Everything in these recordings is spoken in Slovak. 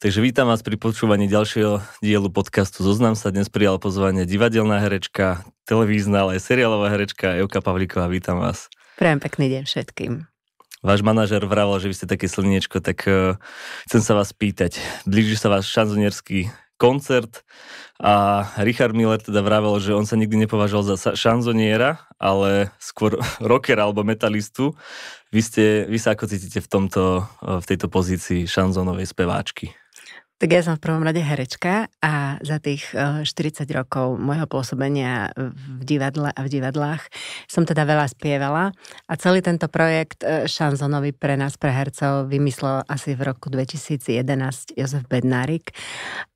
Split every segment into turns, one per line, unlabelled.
Takže vítam vás pri počúvaní ďalšieho dielu podcastu Zoznam sa. Dnes prijal pozvanie divadelná herečka, televízna, ale aj seriálová herečka Evka Pavlíková. Vítam vás.
Prajem pekný deň všetkým.
Váš manažer vravel, že vy ste také slniečko, tak uh, chcem sa vás pýtať. Blíži sa váš šanzonierský koncert a Richard Miller teda vravel, že on sa nikdy nepovažoval za šanzoniera, ale skôr rockera alebo metalistu. Vy, ste, vy sa ako cítite v, tomto, v tejto pozícii šanzonovej speváčky?
Tak ja som v prvom rade herečka a za tých 40 eh, rokov môjho pôsobenia v divadle a v divadlách som teda veľa spievala a celý tento projekt eh, šanzonový pre nás, pre hercov, vymyslel asi v roku 2011 Jozef Bednárik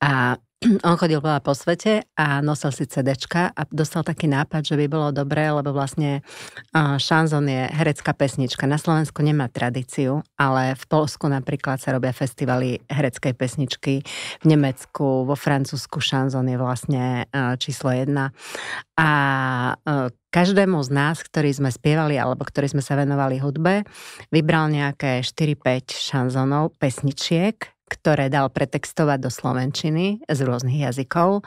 a on chodil veľa po svete a nosil si CDčka a dostal taký nápad, že by bolo dobré, lebo vlastne šanzon je herecká pesnička. Na Slovensku nemá tradíciu, ale v Polsku napríklad sa robia festivaly hereckej pesničky, v Nemecku, vo Francúzsku šanzon je vlastne číslo jedna. A každému z nás, ktorí sme spievali alebo ktorí sme sa venovali hudbe, vybral nejaké 4-5 šanzonov, pesničiek, ktoré dal pretextovať do slovenčiny z rôznych jazykov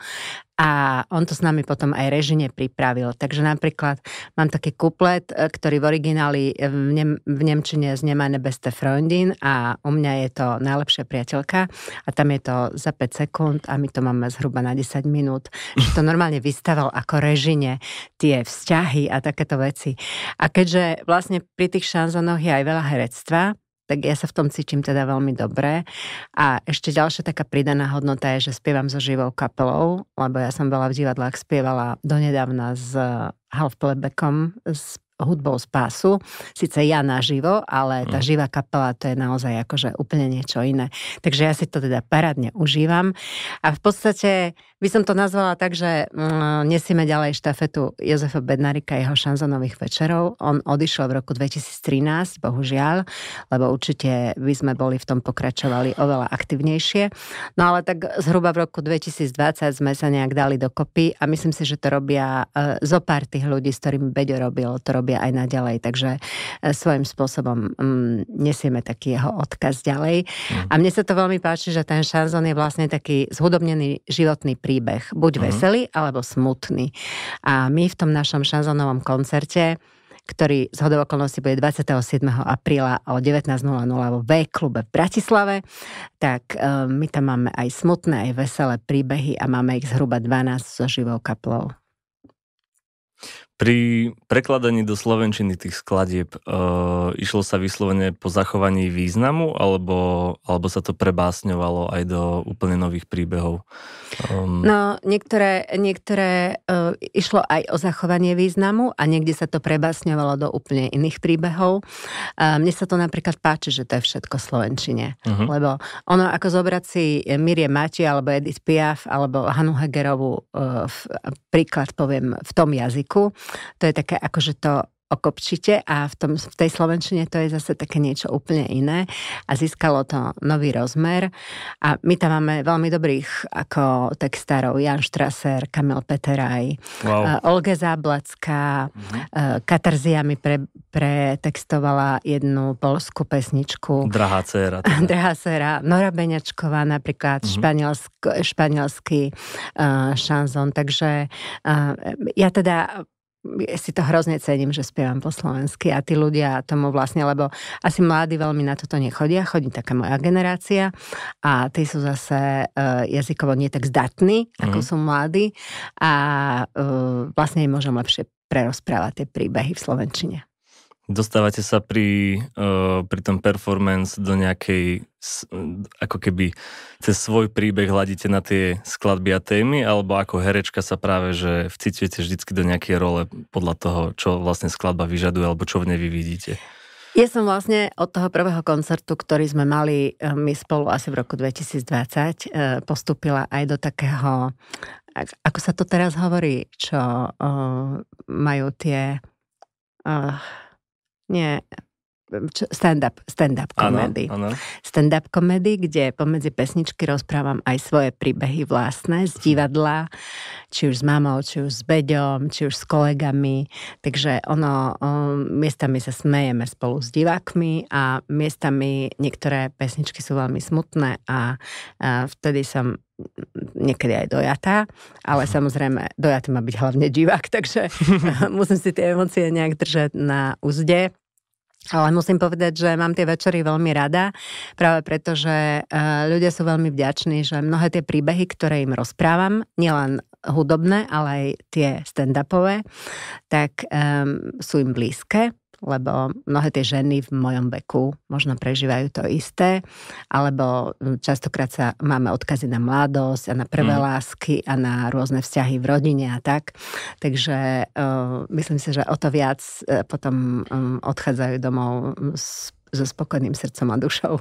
a on to s nami potom aj režine pripravil. Takže napríklad mám taký kuplet, e, ktorý v origináli v, Nem- v Nemčine z Nemane beste Freundin a u mňa je to najlepšia priateľka a tam je to za 5 sekúnd a my to máme zhruba na 10 minút. Že to normálne vystaval ako režine tie vzťahy a takéto veci. A keďže vlastne pri tých šanzonoch je aj veľa herectva, tak ja sa v tom cítim teda veľmi dobre. A ešte ďalšia taká pridaná hodnota je, že spievam so živou kapelou, lebo ja som veľa v divadlách spievala donedávna s half playbackom, s hudbou z pásu, síce ja naživo, ale tá mm. živá kapela to je naozaj akože úplne niečo iné. Takže ja si to teda parádne užívam a v podstate by som to nazvala tak, že mm, nesieme ďalej štafetu Jozefa Bednarika jeho šanzonových večerov. On odišiel v roku 2013, bohužiaľ, lebo určite by sme boli v tom pokračovali oveľa aktivnejšie. No ale tak zhruba v roku 2020 sme sa nejak dali dokopy a myslím si, že to robia uh, zo pár tých ľudí, s ktorými Beďo robil, to robia aj naďalej. Takže uh, svojím spôsobom um, nesieme taký jeho odkaz ďalej. Mm. A mne sa to veľmi páči, že ten šanzon je vlastne taký zhudobnený životný príbeh, buď uh-huh. veselý alebo smutný. A my v tom našom šanzonovom koncerte ktorý z hodov okolností bude 27. apríla o 19.00 vo V-klube v Bratislave, tak um, my tam máme aj smutné, aj veselé príbehy a máme ich zhruba 12 so živou kaplou.
Pri prekladaní do slovenčiny tých skladieb uh, išlo sa vyslovene po zachovaní významu, alebo, alebo sa to prebásňovalo aj do úplne nových príbehov?
Um... No, niektoré, niektoré uh, išlo aj o zachovanie významu a niekde sa to prebásňovalo do úplne iných príbehov. Uh, mne sa to napríklad páči, že to je všetko v slovenčine, uh-huh. lebo ono ako zobrať si Mirie Mati alebo Edith Piaf alebo Hanu Hegerovú uh, v, príklad poviem v tom jazyku, to je také akože to okopčite a v, tom, v tej slovenčine to je zase také niečo úplne iné a získalo to nový rozmer a my tam máme veľmi dobrých ako textárov Jan Štraser, Kamil Peteraj, wow. uh, Olga Záblacká, uh-huh. uh, Katarzia mi pre, pretextovala jednu polskú pesničku.
Drahá dcera.
Teda. Drahá dcera. Nora Beňačková napríklad, uh-huh. španielsk, španielský uh, šanzon, takže uh, ja teda si to hrozne cením, že spievam po slovensky a tí ľudia tomu vlastne, lebo asi mladí veľmi na toto nechodia, chodí taká moja generácia a tí sú zase uh, jazykovo nie tak zdatní, ako mm. sú mladí a uh, vlastne im môžem lepšie prerozprávať tie príbehy v Slovenčine.
Dostávate sa pri, uh, pri tom performance do nejakej, ako keby cez svoj príbeh hľadíte na tie skladby a témy, alebo ako herečka sa práve, že vcitujete vždycky do nejakej role podľa toho, čo vlastne skladba vyžaduje, alebo čo v nej vy vidíte?
Ja som vlastne od toho prvého koncertu, ktorý sme mali e, my spolu asi v roku 2020, e, postupila aj do takého, ako sa to teraz hovorí, čo uh, majú tie... Uh, nie, stand-up, stand-up komedy. Stand-up komedy, kde pomedzi pesničky rozprávam aj svoje príbehy vlastné z divadla, či už s mamou, či už s Beďom, či už s kolegami. Takže ono, miestami sa smejeme spolu s divákmi a miestami niektoré pesničky sú veľmi smutné a, a vtedy som niekedy aj dojatá, ale samozrejme dojatý má byť hlavne divák, takže musím si tie emócie nejak držať na úzde. Ale musím povedať, že mám tie večery veľmi rada, práve preto, že eh, ľudia sú veľmi vďační, že mnohé tie príbehy, ktoré im rozprávam, nielen hudobné, ale aj tie stand-upové, tak um, sú im blízke lebo mnohé tie ženy v mojom veku možno prežívajú to isté, alebo hm, častokrát sa máme odkazy na mladosť a na prvé mm. lásky a na rôzne vzťahy v rodine a tak. Takže uh, myslím si, že o to viac uh, potom um, odchádzajú domov s so spokojným srdcom a dušou.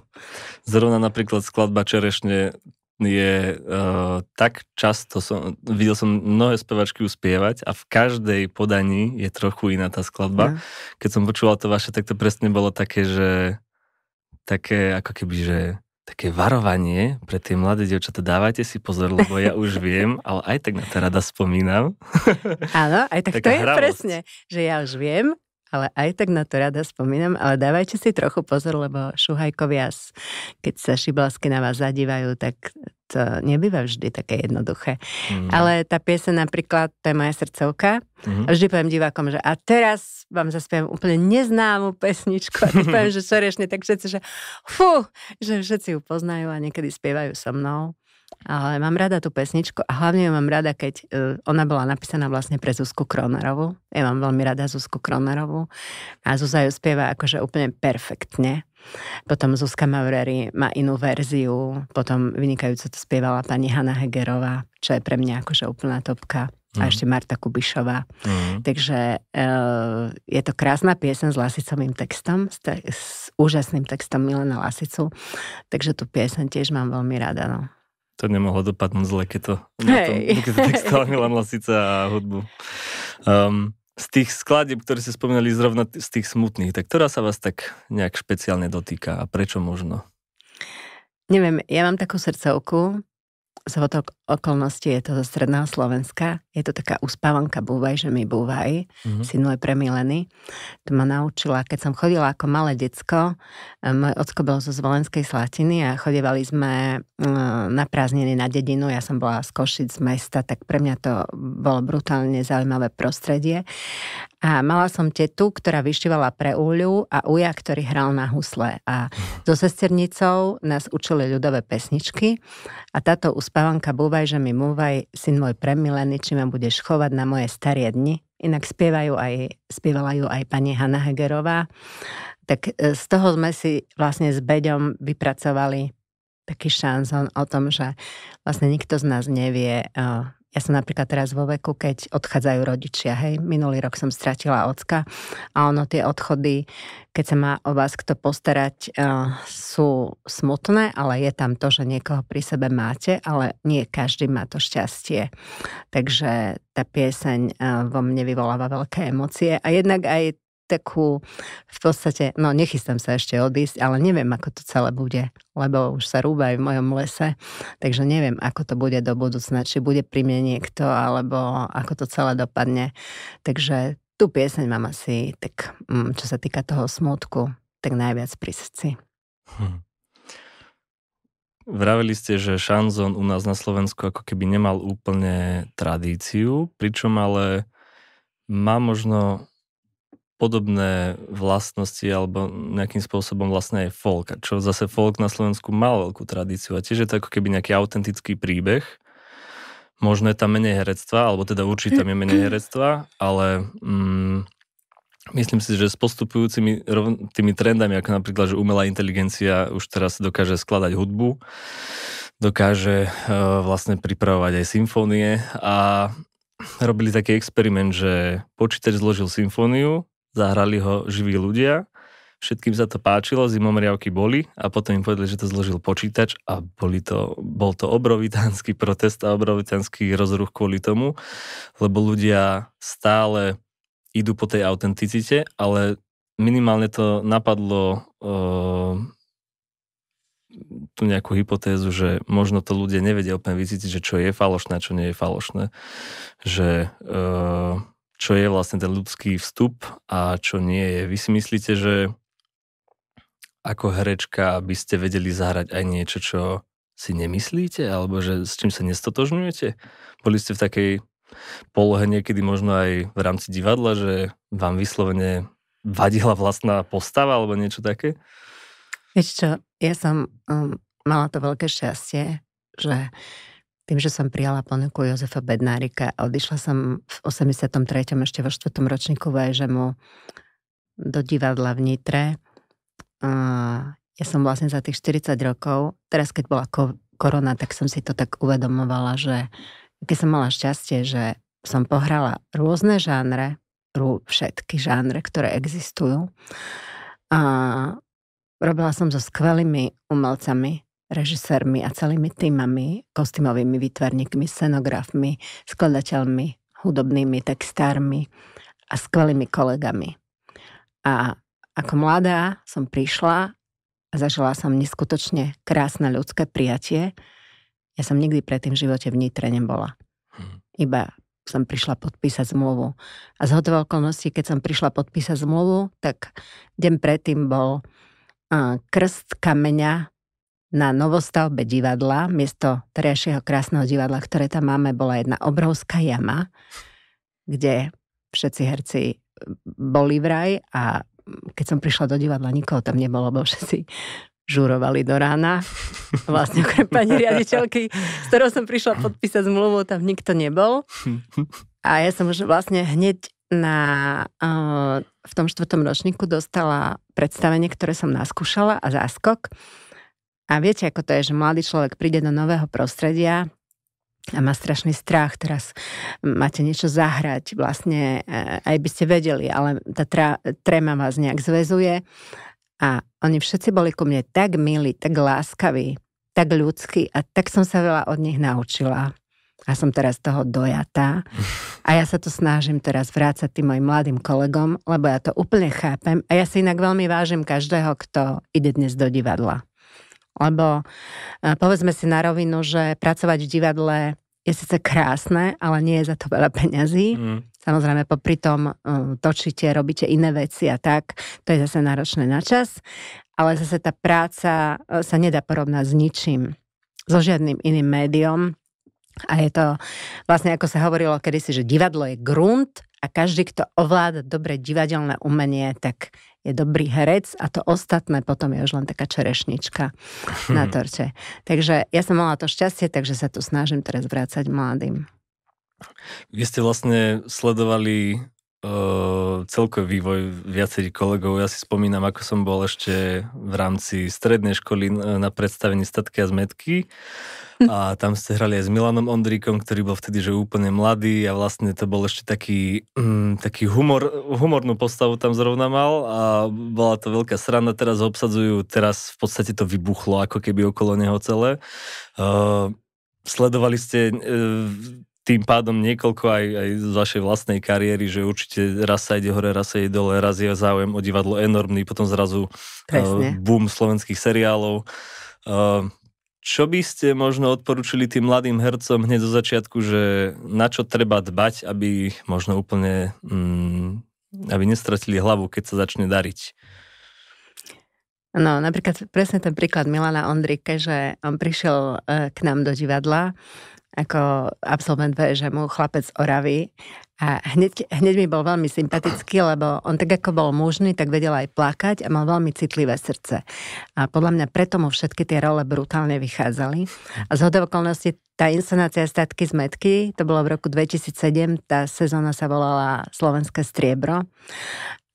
Zrovna napríklad skladba Čerešne je uh, tak často som, videl som mnohé spevačky uspievať a v každej podaní je trochu iná tá skladba. Mm. Keď som počúval to vaše, tak to presne bolo také, že také ako keby, že také varovanie pre tie mladé dievčatá, dávajte si pozor, lebo ja už viem, ale aj tak na to rada spomínam.
Áno, aj tak to je hravosť. presne, že ja už viem, ale aj tak na to rada spomínam, ale dávajte si trochu pozor, lebo šuhajkovia, keď sa šiblasky na vás zadívajú, tak to nebýva vždy také jednoduché. Mm. Ale tá piesa napríklad, to je moja srdcovka, mm. vždy poviem divákom, že a teraz vám zaspievam úplne neznámu pesničku a keď poviem, že soriešne, tak všetci, že fú, že všetci ju poznajú a niekedy spievajú so mnou. Ale mám rada tú pesničku a hlavne ju mám rada, keď uh, ona bola napísaná vlastne pre Zuzku Kronerovú. Ja mám veľmi rada Zuzku Kronerovú a Zuzka ju spieva akože úplne perfektne. Potom Zuzka Maurery má inú verziu, potom vynikajúco to spievala pani Hanna Hegerová, čo je pre mňa akože úplná topka. A mhm. ešte Marta Kubišová. Mm. Takže uh, je to krásna piesen s lasicovým textom, s, te- s úžasným textom Milena Lasicu. Takže tú piesen tiež mám veľmi rada. No
to nemohlo dopadnúť zle, keď to, hey. keď to textoval Milan Lasica a hudbu. Um, z tých skladieb, ktoré ste spomínali zrovna z tých smutných, tak ktorá sa vás tak nejak špeciálne dotýka a prečo možno?
Neviem, ja mám takú srdcovku, z okolností je to zo stredného Slovenska. Je to taká uspávanka Búvaj, že mi Búvaj, mm-hmm. syn môj premilený. To ma naučila, keď som chodila ako malé decko. E, môj ocko bol zo Zvolenskej Slatiny a chodevali sme e, na prázdniny na dedinu. Ja som bola z Košic z mesta, tak pre mňa to bolo brutálne zaujímavé prostredie. A mala som tetu, ktorá vyštívala pre úľu a uja, ktorý hral na husle. A so sesternicou nás učili ľudové pesničky a táto uspávanka Búvaj, že mi múvaj, syn môj premilený, či ma budeš chovať na moje staré dni. Inak spievajú aj, spievala ju aj pani Hanna Hegerová. Tak e, z toho sme si vlastne s Beďom vypracovali taký šanzon o tom, že vlastne nikto z nás nevie, e, ja som napríklad teraz vo veku, keď odchádzajú rodičia, hej, minulý rok som stratila ocka a ono tie odchody, keď sa má o vás kto postarať, uh, sú smutné, ale je tam to, že niekoho pri sebe máte, ale nie každý má to šťastie. Takže tá pieseň uh, vo mne vyvoláva veľké emócie a jednak aj takú, v podstate, no nechystám sa ešte odísť, ale neviem, ako to celé bude, lebo už sa rúba aj v mojom lese, takže neviem, ako to bude do budúcna, či bude pri mne niekto, alebo ako to celé dopadne. Takže tú pieseň mám asi, tak mm, čo sa týka toho smutku, tak najviac pri srdci. Hm.
Vravili ste, že šanzón u nás na Slovensku ako keby nemal úplne tradíciu, pričom ale má možno podobné vlastnosti alebo nejakým spôsobom vlastne aj folk. Čo zase folk na Slovensku mal veľkú tradíciu a tiež je to ako keby nejaký autentický príbeh. Možno je tam menej herectva, alebo teda určite tam je menej herectva, ale mm, myslím si, že s postupujúcimi tými trendami, ako napríklad, že umelá inteligencia už teraz dokáže skladať hudbu, dokáže uh, vlastne pripravovať aj symfónie a robili taký experiment, že počítač zložil symfóniu zahrali ho živí ľudia, všetkým sa to páčilo, zimomriavky boli a potom im povedali, že to zložil počítač a boli to, bol to obrovitánsky protest a obrovitánsky rozruch kvôli tomu, lebo ľudia stále idú po tej autenticite, ale minimálne to napadlo uh, tú nejakú hypotézu, že možno to ľudia nevedia úplne vycítiť, že čo je falošné a čo nie je falošné. Že uh, čo je vlastne ten ľudský vstup a čo nie je. Vy si myslíte, že ako herečka by ste vedeli zahrať aj niečo, čo si nemyslíte, alebo že s čím sa nestotožňujete? Boli ste v takej polohe niekedy možno aj v rámci divadla, že vám vyslovene vadila vlastná postava alebo niečo také?
Vieš čo, ja som um, mala to veľké šťastie, že tým, že som prijala ponuku Jozefa Bednárika odišla som v 83. ešte vo 4. ročníku VŽMu do divadla v Nitre. Ja som vlastne za tých 40 rokov, teraz keď bola korona, tak som si to tak uvedomovala, že keď som mala šťastie, že som pohrala rôzne žánre, všetky žánre, ktoré existujú. A robila som so skvelými umelcami, režisérmi a celými týmami, kostýmovými výtvarníkmi, scenografmi, skladateľmi, hudobnými textármi a skvelými kolegami. A ako mladá som prišla a zažila som neskutočne krásne ľudské prijatie. Ja som nikdy predtým v živote v Nitre nebola. Hm. Iba som prišla podpísať zmluvu. A z hodov okolností, keď som prišla podpísať zmluvu, tak deň predtým bol krst kameňa na novostavbe divadla. Miesto terajšieho krásneho divadla, ktoré tam máme, bola jedna obrovská jama, kde všetci herci boli vraj a keď som prišla do divadla, nikoho tam nebolo, bo všetci žurovali do rána. Vlastne okrem pani riaditeľky, s ktorou som prišla podpísať zmluvu, tam nikto nebol. A ja som už vlastne hneď na, v tom štvrtom ročníku dostala predstavenie, ktoré som naskúšala a záskok. A viete, ako to je, že mladý človek príde do nového prostredia a má strašný strach, teraz máte niečo zahrať, vlastne e, aj by ste vedeli, ale tá tra, tréma vás nejak zväzuje a oni všetci boli ku mne tak milí, tak láskaví, tak ľudskí a tak som sa veľa od nich naučila. A som teraz toho dojatá. A ja sa to snažím teraz vrácať tým mojim mladým kolegom, lebo ja to úplne chápem. A ja si inak veľmi vážim každého, kto ide dnes do divadla. Lebo e, povedzme si na rovinu, že pracovať v divadle je síce krásne, ale nie je za to veľa peňazí. Mm. Samozrejme, popri tom uh, točíte, robíte iné veci a tak, to je zase náročné na čas, ale zase tá práca uh, sa nedá porovnať s ničím, so žiadnym iným médiom. A je to vlastne, ako sa hovorilo kedysi, že divadlo je grunt a každý, kto ovláda dobre divadelné umenie, tak je dobrý herec a to ostatné potom je už len taká čerešnička hmm. na torte. Takže ja som mala to šťastie, takže sa tu snažím teraz vrácať mladým.
Vy ste vlastne sledovali uh, celkový vývoj viacerých kolegov. Ja si spomínam, ako som bol ešte v rámci strednej školy na predstavení Statky a zmetky a tam ste hrali aj s Milanom Ondríkom, ktorý bol vtedy že úplne mladý a vlastne to bol ešte taký, mm, taký humor, humornú postavu tam zrovna mal a bola to veľká sranda, teraz ho obsadzujú, teraz v podstate to vybuchlo ako keby okolo neho celé. Uh, sledovali ste uh, tým pádom niekoľko aj, aj z vašej vlastnej kariéry, že určite raz sa ide hore, raz sa ide dole, raz je záujem o divadlo enormný, potom zrazu uh, boom slovenských seriálov. Uh, čo by ste možno odporučili tým mladým hercom hneď zo začiatku, že na čo treba dbať, aby možno úplne, mm, aby nestratili hlavu, keď sa začne dariť?
No, napríklad presne ten príklad Milana Ondrike, že on prišiel e, k nám do divadla ako absolvent VŽMu, chlapec Oravy a hneď, hneď mi bol veľmi sympatický, lebo on tak ako bol mužný, tak vedel aj plakať a mal veľmi citlivé srdce. A podľa mňa preto mu všetky tie role brutálne vychádzali. A z okolností tá inscenácia Statky z Metky, to bolo v roku 2007, tá sezóna sa volala Slovenské striebro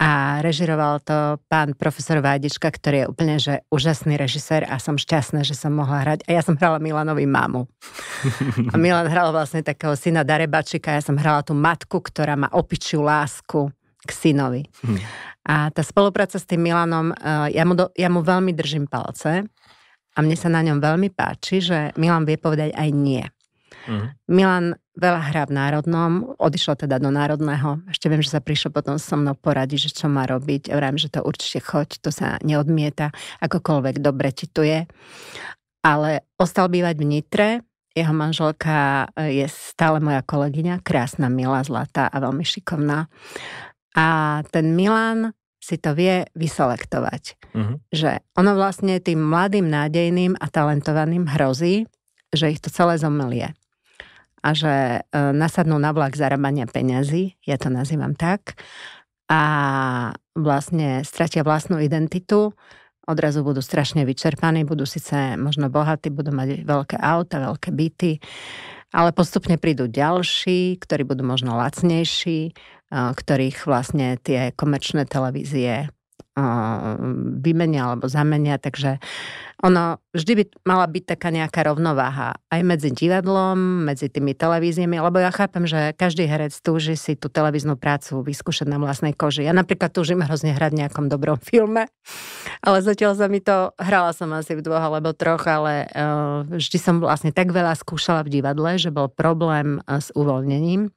a režiroval to pán profesor Vádička, ktorý je úplne že úžasný režisér a som šťastná, že som mohla hrať. A ja som hrala Milanovi mamu. A Milan hral vlastne takého syna Darebačika, ja som hrala tú matku, ktorá má opičiu lásku k synovi. Hm. A tá spolupráca s tým Milanom, eh, ja mu, do, ja mu veľmi držím palce a mne sa na ňom veľmi páči, že Milan vie povedať aj nie. Uh-huh. Milan veľa hrá v Národnom, odišiel teda do Národného. Ešte viem, že sa prišiel potom so mnou poradiť, že čo má robiť. Vrám, že to určite choď, to sa neodmieta, akokoľvek dobre ti tu je. Ale ostal bývať v Nitre, jeho manželka e, je stále moja kolegyňa, krásna, milá, zlatá a veľmi šikovná. A ten Milan si to vie vyselektovať. Uh-huh. Že ono vlastne tým mladým, nádejným a talentovaným hrozí, že ich to celé zomelie. A že e, nasadnú na vlak zarábania peňazí, ja to nazývam tak, a vlastne stratia vlastnú identitu, odrazu budú strašne vyčerpaní, budú síce možno bohatí, budú mať veľké auta, veľké byty, ale postupne prídu ďalší, ktorí budú možno lacnejší, ktorých vlastne tie komerčné televízie vymenia alebo zamenia, takže ono vždy by mala byť taká nejaká rovnováha aj medzi divadlom, medzi tými televíziami, lebo ja chápem, že každý herec túži si tú televíznu prácu vyskúšať na vlastnej koži. Ja napríklad túžim hrozne hrať v nejakom dobrom filme, ale zatiaľ sa mi to, hrala som asi v dvoch alebo troch, ale uh, vždy som vlastne tak veľa skúšala v divadle, že bol problém s uvoľnením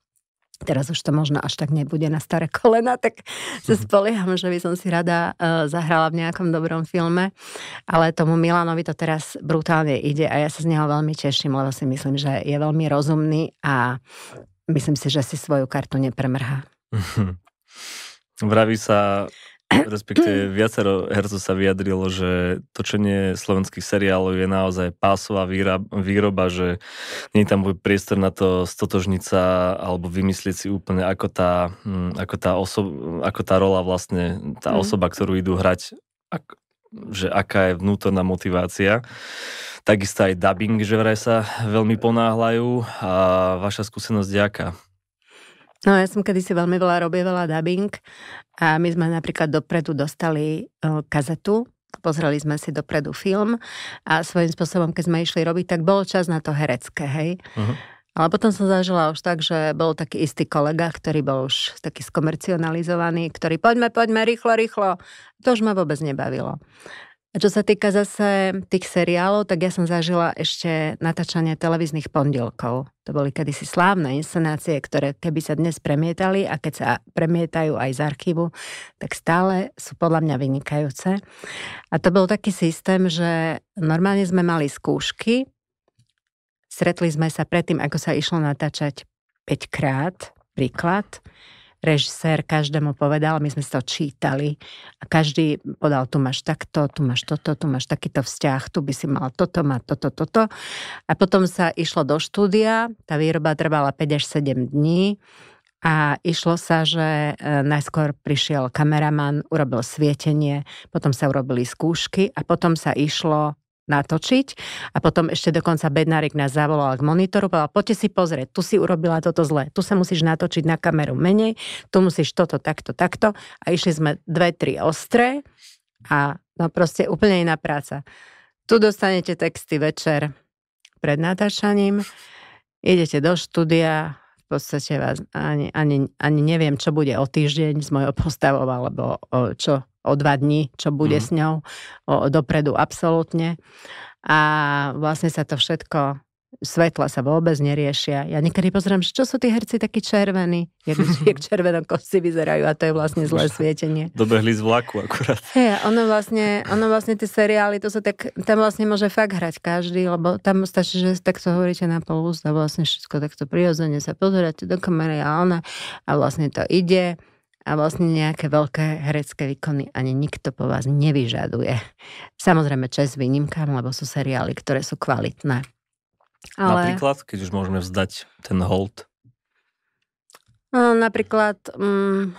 Teraz už to možno až tak nebude na staré kolena, tak sa mhm. spolieham, že by som si rada uh, zahrala v nejakom dobrom filme. Ale tomu Milanovi to teraz brutálne ide a ja sa z neho veľmi teším, lebo si myslím, že je veľmi rozumný a myslím si, že si svoju kartu nepremrhá.
Vraví sa, respektíve viacero hercov sa vyjadrilo, že točenie slovenských seriálov je naozaj pásová výroba, že nie je tam priestor na to stotožniť sa alebo vymyslieť si úplne, ako tá, hm, ako tá, osoba, ako tá rola vlastne, tá mm. osoba, ktorú idú hrať, ak, že aká je vnútorná motivácia. Takisto aj dubbing, že vraj sa veľmi ponáhľajú a vaša skúsenosť je aká?
No ja som kedysi veľmi veľa robievala dubbing a my sme napríklad dopredu dostali kazetu, pozreli sme si dopredu film a svojím spôsobom, keď sme išli robiť, tak bol čas na to herecké, hej. Uh-huh. Ale potom som zažila už tak, že bol taký istý kolega, ktorý bol už taký skomercionalizovaný, ktorý poďme, poďme, rýchlo, rýchlo. To už ma vôbec nebavilo. A čo sa týka zase tých seriálov, tak ja som zažila ešte natáčanie televíznych pondelkov. To boli kedysi slávne inscenácie, ktoré keby sa dnes premietali a keď sa premietajú aj z archívu, tak stále sú podľa mňa vynikajúce. A to bol taký systém, že normálne sme mali skúšky, stretli sme sa predtým, ako sa išlo natáčať 5 krát, príklad, režisér každému povedal, my sme si to čítali a každý podal, tu máš takto, tu máš toto, tu máš takýto vzťah, tu by si mal toto, mať toto, toto. A potom sa išlo do štúdia, tá výroba trvala 5 až 7 dní a išlo sa, že e, najskôr prišiel kameraman, urobil svietenie, potom sa urobili skúšky a potom sa išlo natočiť. A potom ešte dokonca Bednárik nás zavolal k monitoru, povedal, poďte si pozrieť, tu si urobila toto zle, tu sa musíš natočiť na kameru menej, tu musíš toto, takto, takto. A išli sme dve, tri ostré a no proste úplne iná práca. Tu dostanete texty večer pred natáčaním, idete do štúdia, v podstate vás ani, ani, ani neviem, čo bude o týždeň s mojou postavou, alebo o, čo o dva dní, čo bude mm. s ňou o, dopredu absolútne. A vlastne sa to všetko svetla sa vôbec neriešia. Ja niekedy pozriem, že čo sú tí herci takí červení, jak, jak červenokosci vyzerajú a to je vlastne zlé svietenie.
Dobehli z vlaku akurát.
Hey, ono vlastne, ono vlastne tie seriály, to sa tak, tam vlastne môže fakt hrať každý, lebo tam stačí, že takto hovoríte na pol a vlastne všetko takto prirodzene sa pozeráte do kamery a ona a vlastne to ide a vlastne nejaké veľké herecké výkony ani nikto po vás nevyžaduje. Samozrejme čas výnimkám, lebo sú seriály, ktoré sú kvalitné.
Ale... Napríklad, keď už môžeme vzdať ten hold?
No, napríklad, mm,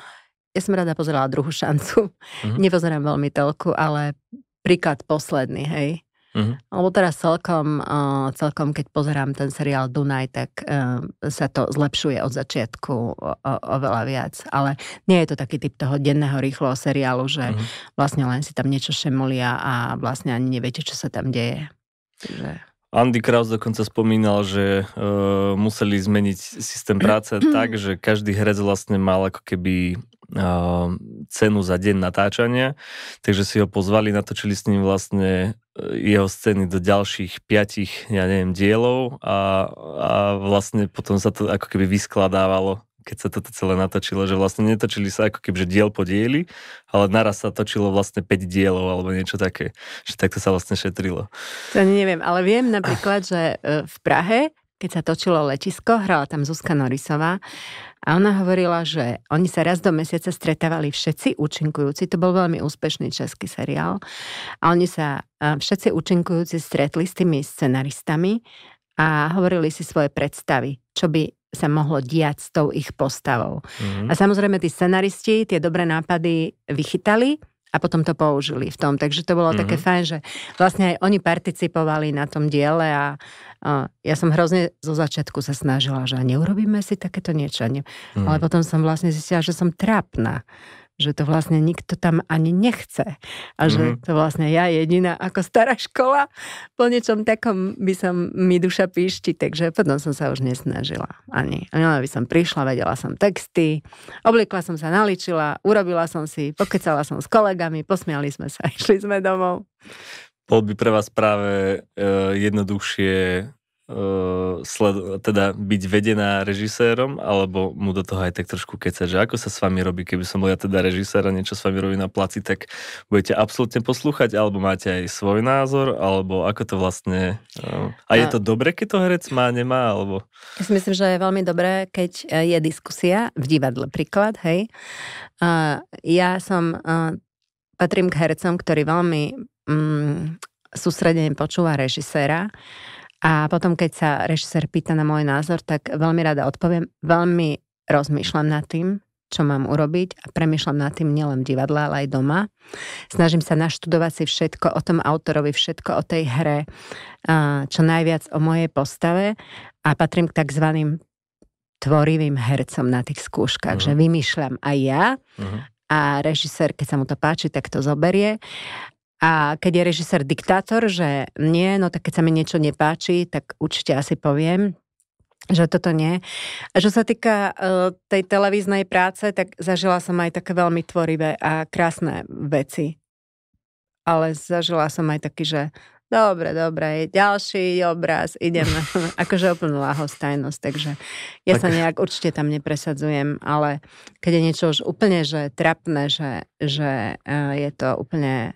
ja som rada pozerala druhú šancu. Mm-hmm. Nepozerám veľmi telku, ale príklad posledný, hej. Uh-huh. Lebo teraz celkom, uh, celkom, keď pozerám ten seriál Dunaj, tak uh, sa to zlepšuje od začiatku o, o, oveľa viac. Ale nie je to taký typ toho denného rýchloho seriálu, že uh-huh. vlastne len si tam niečo šemolia a vlastne ani neviete, čo sa tam deje. Takže...
Andy Kraus dokonca spomínal, že uh, museli zmeniť systém práce tak, že každý herec vlastne mal ako keby cenu za deň natáčania, takže si ho pozvali, natočili s ním vlastne e, jeho scény do ďalších piatich, ja neviem, dielov a, a vlastne potom sa to ako keby vyskladávalo keď sa toto celé natočilo, že vlastne netočili sa ako keby, že diel po dieli, ale naraz sa točilo vlastne 5 dielov alebo niečo také, že takto sa vlastne šetrilo.
To neviem, ale viem napríklad, že e, v Prahe keď sa točilo letisko, hrala tam Zuzka Norisová a ona hovorila, že oni sa raz do mesiaca stretávali všetci účinkujúci, to bol veľmi úspešný český seriál, a oni sa všetci účinkujúci stretli s tými scenaristami a hovorili si svoje predstavy, čo by sa mohlo diať s tou ich postavou. Mm-hmm. A samozrejme tí scenaristi tie dobré nápady vychytali a potom to použili v tom. Takže to bolo mm-hmm. také fajn, že vlastne aj oni participovali na tom diele a, a ja som hrozne zo začiatku sa snažila, že neurobíme si takéto niečo. Ne? Mm-hmm. Ale potom som vlastne zistila, že som trápna že to vlastne nikto tam ani nechce. A že mm-hmm. to vlastne ja jediná ako stará škola po niečom takom by som mi duša píšti, takže potom som sa už nesnažila ani. No, by som prišla, vedela som texty, obliekla som sa, naličila, urobila som si, pokecala som s kolegami, posmiali sme sa, išli sme domov.
Bol by pre vás práve uh, jednoduchšie Uh, sled, teda byť vedená režisérom, alebo mu do toho aj tak trošku kecať, že ako sa s vami robí, keby som bol ja teda režisér a niečo s vami robí na placi, tak budete absolútne poslúchať, alebo máte aj svoj názor, alebo ako to vlastne... Uh, a je to dobré, keď to herec má, nemá, alebo...
Ja si myslím, že je veľmi dobré, keď e, je diskusia v divadle, príklad, hej. Uh, ja som... Uh, patrím k hercom, ktorí veľmi um, sústredene počúva režiséra a potom, keď sa režisér pýta na môj názor, tak veľmi rada odpoviem. Veľmi rozmýšľam nad tým, čo mám urobiť a premýšľam nad tým nielen v divadle, ale aj doma. Snažím sa naštudovať si všetko o tom autorovi, všetko o tej hre, čo najviac o mojej postave a patrím k tzv. tvorivým hercom na tých skúškach, uh-huh. že vymýšľam aj ja uh-huh. a režisér, keď sa mu to páči, tak to zoberie a keď je režisér diktátor, že nie, no tak keď sa mi niečo nepáči, tak určite asi poviem, že toto nie. A čo sa týka uh, tej televíznej práce, tak zažila som aj také veľmi tvorivé a krásne veci. Ale zažila som aj taký, že dobre, dobre, ďalší obraz, ideme. akože úplnú lahostajnosť, takže ja tak. sa nejak určite tam nepresadzujem, ale keď je niečo už úplne, že trapné, že, že uh, je to úplne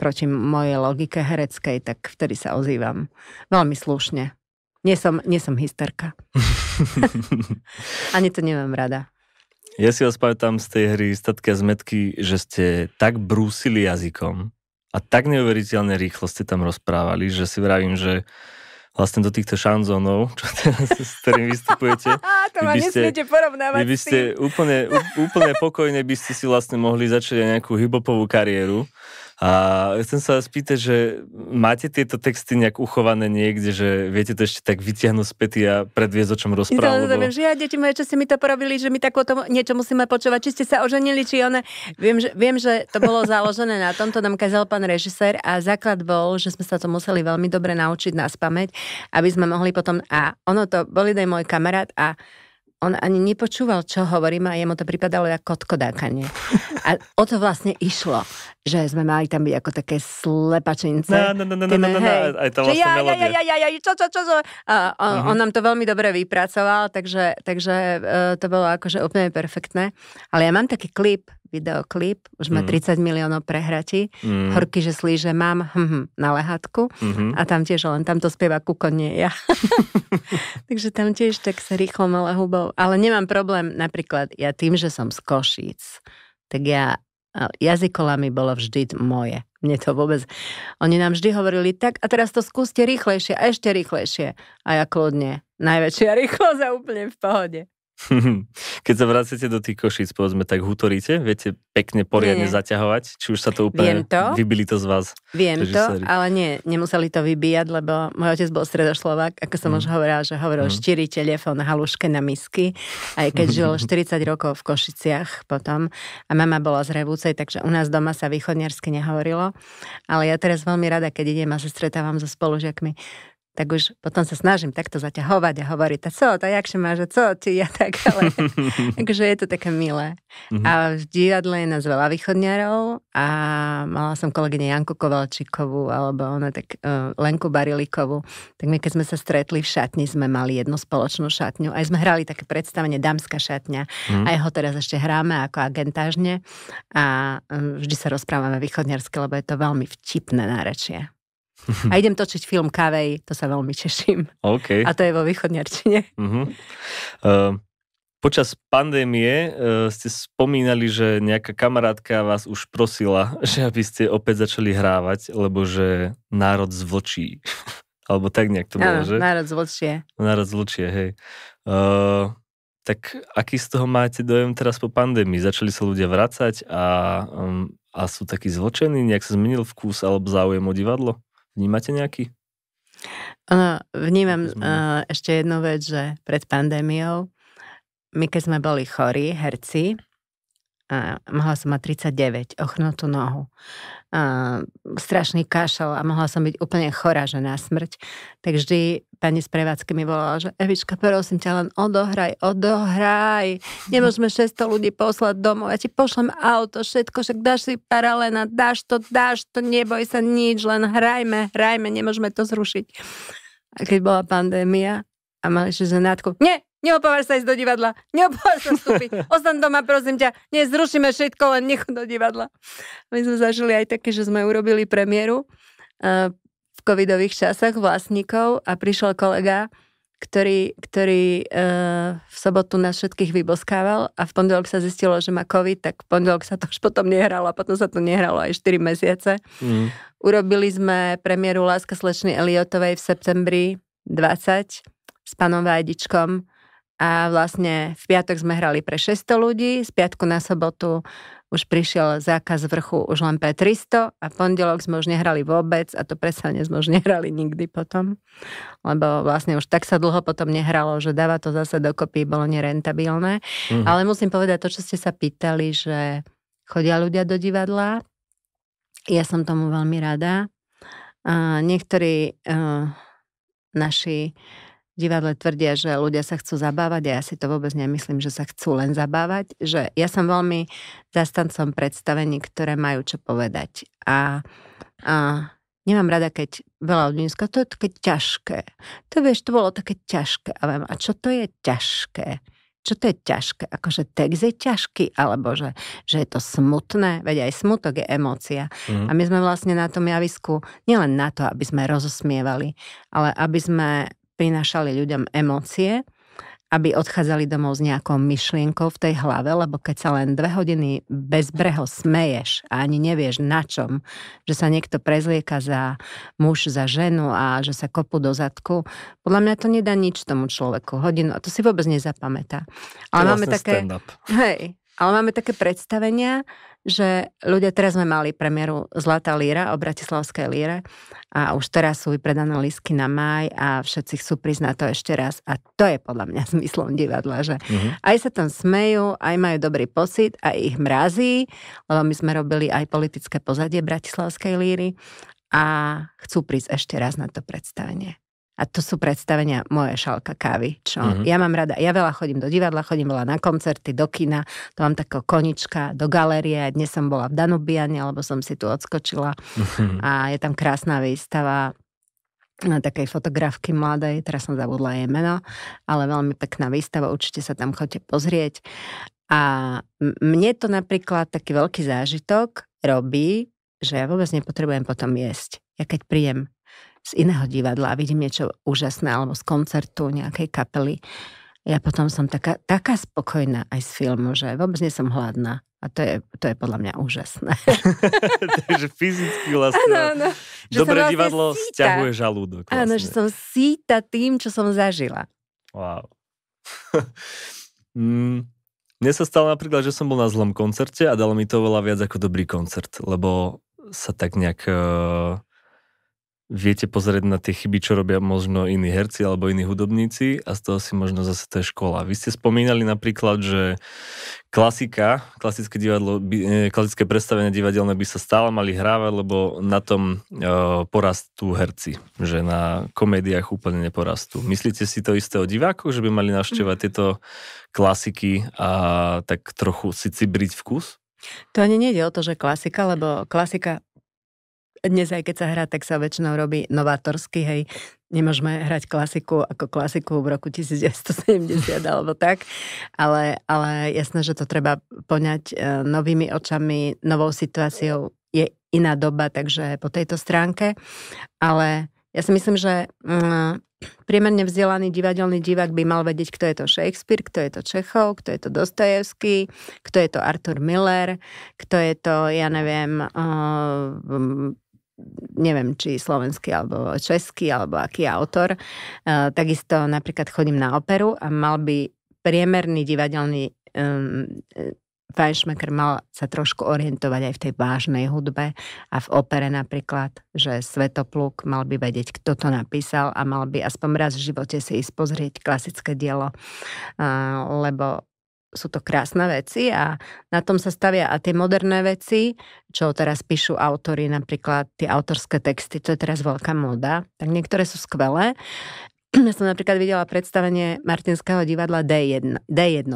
proti mojej logike hereckej, tak vtedy sa ozývam veľmi slušne. Nie som, nie som hysterka. Ani to nemám rada.
Ja si vás pamätám z tej hry Statky a zmetky, že ste tak brúsili jazykom a tak neuveriteľne rýchlo ste tam rozprávali, že si vravím, že vlastne do týchto šanzónov, čo teraz, s ktorým vystupujete.
to ma nesmiete porovnávať
Vy by ste úplne, úplne pokojne by ste si vlastne mohli začať aj nejakú hibopovú kariéru a chcem sa vás spýtať, že máte tieto texty nejak uchované niekde, že viete to ešte tak vytiahnuť späť a predviesť, o čom rozprávam?
Ja lebo... že ja, deti moje, čo ste mi to porobili, že mi tak to niečo musíme počúvať, či ste sa oženili, či one. Viem, že, viem, že to bolo založené na tom, to nám kazal pán režisér a základ bol, že sme sa to museli veľmi dobre naučiť na spameť, aby sme mohli potom, a ono to, boli aj môj kamarát a on ani nepočúval, čo hovorím a jemu to pripadalo ako kotkodákanie. A o to vlastne išlo, že sme mali tam byť ako také slepačince.
No, no, no, no, no, no, no, aj to vlastne ja,
ja, ja, ja, ja, čo, čo, čo, čo. A on, uh-huh. on nám to veľmi dobre vypracoval, takže, takže uh, to bolo akože úplne perfektné. Ale ja mám taký klip, videoklip, už má mm. 30 miliónov prehratí. Mm. Horky, že slíže mám hm, hm, na lehatku mm-hmm. a tam tiež len tam to spieva kuko, nie ja. Takže tam tiež tak sa rýchlo malé hubou. Ale nemám problém, napríklad ja tým, že som z Košíc, tak ja jazykolami bolo vždy moje. Mne to vôbec... Oni nám vždy hovorili tak a teraz to skúste rýchlejšie a ešte rýchlejšie. A ja kľudne. Najväčšia rýchlosť a úplne v pohode.
Keď sa vracete do tých košíc, povedzme, tak hutoríte? Viete pekne, poriadne nie, zaťahovať? Či už sa to úplne...
Viem to.
Vybili to z vás?
Viem režiséri. to, ale nie, nemuseli to vybíjať, lebo môj otec bol stredošlovák, ako som mm. už hovorila, že hovoril mm. štyri telefón haluške na misky, aj keď žil 40 rokov v Košiciach potom a mama bola z Revúcej, takže u nás doma sa východniarsky nehovorilo. Ale ja teraz veľmi rada, keď idem a sa stretávam so spolužiakmi, tak už potom sa snažím takto zaťahovať a hovoriť, a co, to jakže máš, a co, ty, ja tak, ale takže je to také milé. Mm-hmm. A v divadle je nás veľa východňarov a mala som kolegyne Janku Kovalčikovú alebo ona tak uh, Lenku Barilikovú, tak my keď sme sa stretli v šatni, sme mali jednu spoločnú šatňu, aj sme hrali také predstavenie Dámska šatňa, mm. aj ho teraz ešte hráme ako agentážne a um, vždy sa rozprávame východňarsky, lebo je to veľmi vtipné nárečie. A idem točiť film Kavej, to sa veľmi teším.
Okay.
A to je vo východňarčine.
Uh-huh. Uh, počas pandémie uh, ste spomínali, že nejaká kamarátka vás už prosila, že aby ste opäť začali hrávať, lebo že národ zvlčí. Alebo tak nejak to bolo,
Áno,
že?
národ zvlčie.
Národ zvlčie, hej. Uh, tak aký z toho máte dojem teraz po pandémii? Začali sa ľudia vracať a, um, a sú takí zločení? Nejak sa zmenil vkus alebo záujem o divadlo? Vnímate nejaký?
Ono, vnímam uh, ešte jednu vec, že pred pandémiou, my keď sme boli chorí, herci, uh, mohla som mať 39, ochnutú nohu, uh, strašný kašel a mohla som byť úplne chorá, že na smrť, tak vždy pani z prevádzky mi volala, že Evička, prosím ťa, len odohraj, odohraj. Nemôžeme 600 ľudí poslať domov. Ja ti pošlem auto, všetko, však dáš si paralena, dáš to, dáš to, neboj sa nič, len hrajme, hrajme, nemôžeme to zrušiť. A keď bola pandémia a mali ešte zenátku, nie, neopávaš sa ísť do divadla, neopávaš sa vstúpiť, ostan doma, prosím ťa, nezrušíme všetko, len nech do divadla. My sme zažili aj také, že sme urobili premiéru v covidových časoch vlastníkov a prišiel kolega, ktorý, ktorý e, v sobotu nás všetkých vyboskával a v pondelok sa zistilo, že má covid, tak v pondelok sa to už potom nehralo a potom sa to nehralo aj 4 mesiace. Mm. Urobili sme premiéru Láska slečny Eliotovej v septembri 20 s pánom Vajdičkom a vlastne v piatok sme hrali pre 600 ľudí, z piatku na sobotu už prišiel zákaz vrchu už len pre 300 a pondelok sme už nehrali vôbec a to presne sme už nehrali nikdy potom, lebo vlastne už tak sa dlho potom nehralo, že dáva to zase dokopy, bolo nerentabilné. Mm-hmm. Ale musím povedať to, čo ste sa pýtali, že chodia ľudia do divadla, ja som tomu veľmi rada. A niektorí uh, naši divadle tvrdia, že ľudia sa chcú zabávať a ja si to vôbec nemyslím, že sa chcú len zabávať. Že ja som veľmi zastancom predstavení, ktoré majú čo povedať. A, a nemám rada, keď veľa ľudí to je také ťažké. To vieš, to bolo také ťažké. A, viem, a čo to je ťažké? Čo to je ťažké? Akože text je ťažký, alebo že, že je to smutné? Veď aj smutok je emócia. Mm. A my sme vlastne na tom javisku nielen na to, aby sme rozosmievali, ale aby sme prinášali ľuďom emócie, aby odchádzali domov s nejakou myšlienkou v tej hlave, lebo keď sa len dve hodiny bezbreho smeješ a ani nevieš na čom, že sa niekto prezlieka za muž, za ženu a že sa kopu do zadku, podľa mňa to nedá nič tomu človeku. Hodinu, a to si vôbec nezapamätá. Ale
to
máme
vlastne
také... Hej, ale máme také predstavenia, že ľudia, teraz sme mali premiéru Zlatá líra o Bratislavskej líre a už teraz sú vypredané lísky na maj a všetci chcú prísť na to ešte raz a to je podľa mňa zmyslom divadla, že mm-hmm. aj sa tam smejú, aj majú dobrý pocit, aj ich mrazí, lebo my sme robili aj politické pozadie Bratislavskej líry a chcú prísť ešte raz na to predstavenie. A to sú predstavenia moje šalka kávy, čo mm-hmm. ja mám rada. Ja veľa chodím do divadla, chodím veľa na koncerty, do kina, to mám takého konička, do galérie. Dnes som bola v Danubiane, alebo som si tu odskočila. Mm-hmm. A je tam krásna výstava na takej fotografky mladej, teraz som zabudla jej meno, ale veľmi pekná výstava, určite sa tam chodte pozrieť. A mne to napríklad taký veľký zážitok robí, že ja vôbec nepotrebujem potom jesť. Ja keď príjem z iného divadla a vidím niečo úžasné alebo z koncertu nejakej kapely, ja potom som taká, taká spokojná aj z filmu, že vôbec nie som hladná. A to je, to je podľa mňa úžasné.
Takže fyzicky vlastne ano, ano. Dobré vlastne divadlo síta. stiahuje žalúdok.
Vlastne. Áno, že som síta tým, čo som zažila.
Wow. mm, mne sa stalo napríklad, že som bol na zlom koncerte a dalo mi to veľa viac ako dobrý koncert, lebo sa tak nejak uh, viete pozrieť na tie chyby, čo robia možno iní herci alebo iní hudobníci a z toho si možno zase to je škola. Vy ste spomínali napríklad, že klasika, klasické divadlo, e, klasické predstavenia divadelné by sa stále mali hrávať, lebo na tom uh, porastú herci, že na komédiách úplne neporastú. Myslíte si to isté o divákoch, že by mali navštevovať tieto klasiky a tak trochu si cibriť vkus?
To ani nejde o to, že klasika, lebo klasika dnes aj keď sa hrá, tak sa väčšinou robí novátorsky, hej. Nemôžeme hrať klasiku ako klasiku v roku 1970 alebo tak, ale, ale jasné, že to treba poňať e, novými očami, novou situáciou. Je iná doba, takže po tejto stránke. Ale ja si myslím, že mm, priemerne vzdelaný divadelný divák by mal vedieť, kto je to Shakespeare, kto je to Čechov, kto je to Dostojevský, kto je to Arthur Miller, kto je to, ja neviem, uh, neviem, či slovenský alebo český, alebo aký autor. E, takisto napríklad chodím na operu a mal by priemerný divadelný um, Feinschmecker mal sa trošku orientovať aj v tej vážnej hudbe a v opere napríklad, že Svetopluk mal by vedieť, kto to napísal a mal by aspoň raz v živote si ísť pozrieť klasické dielo, lebo sú to krásne veci a na tom sa stavia a tie moderné veci, čo teraz píšu autory, napríklad tie autorské texty, to je teraz veľká moda, tak niektoré sú skvelé. Ja som napríklad videla predstavenie Martinského divadla D1, D1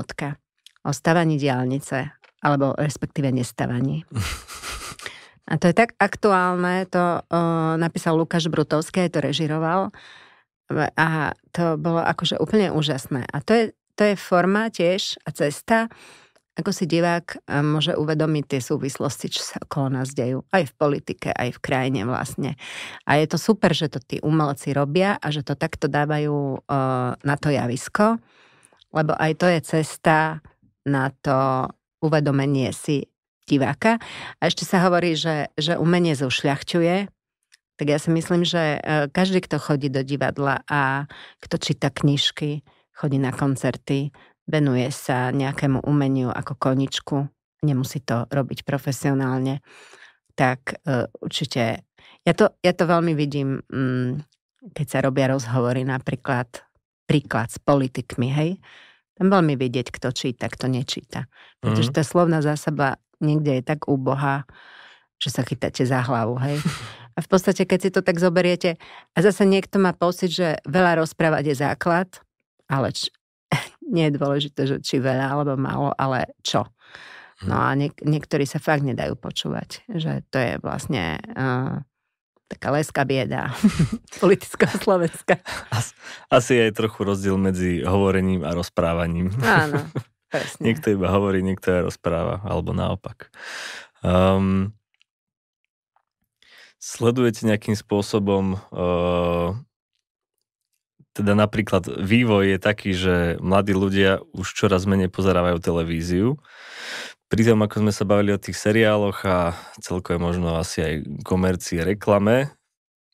o stavaní diálnice, alebo respektíve nestavaní. A to je tak aktuálne, to o, napísal Lukáš Brutovský, aj to režiroval. A to bolo akože úplne úžasné. A to je to je forma tiež a cesta, ako si divák môže uvedomiť tie súvislosti, čo sa okolo nás dejú. Aj v politike, aj v krajine vlastne. A je to super, že to tí umelci robia a že to takto dávajú uh, na to javisko, lebo aj to je cesta na to uvedomenie si diváka. A ešte sa hovorí, že, že umenie zušľachťuje, tak ja si myslím, že každý, kto chodí do divadla a kto číta knižky, chodí na koncerty, venuje sa nejakému umeniu ako koničku, nemusí to robiť profesionálne, tak uh, určite, ja to, ja to veľmi vidím, um, keď sa robia rozhovory napríklad, príklad s politikmi, hej, tam veľmi vidieť, kto číta, kto nečíta. Pretože mm. tá slovná zásoba niekde je tak úbohá, že sa chytáte za hlavu, hej. A v podstate, keď si to tak zoberiete, a zase niekto má pocit, že veľa rozprávať je základ, ale č- nie je dôležité, že či veľa alebo málo, ale čo. No a niek- niektorí sa fakt nedajú počúvať, že to je vlastne uh, taká leská bieda politická Slovenska.
As, asi je trochu rozdiel medzi hovorením a rozprávaním.
Áno, presne.
niekto iba hovorí, niekto aj rozpráva, alebo naopak. Um, sledujete nejakým spôsobom uh, teda napríklad vývoj je taký, že mladí ľudia už čoraz menej pozerávajú televíziu. Pri tom, ako sme sa bavili o tých seriáloch a celkovo možno asi aj komercii, reklame,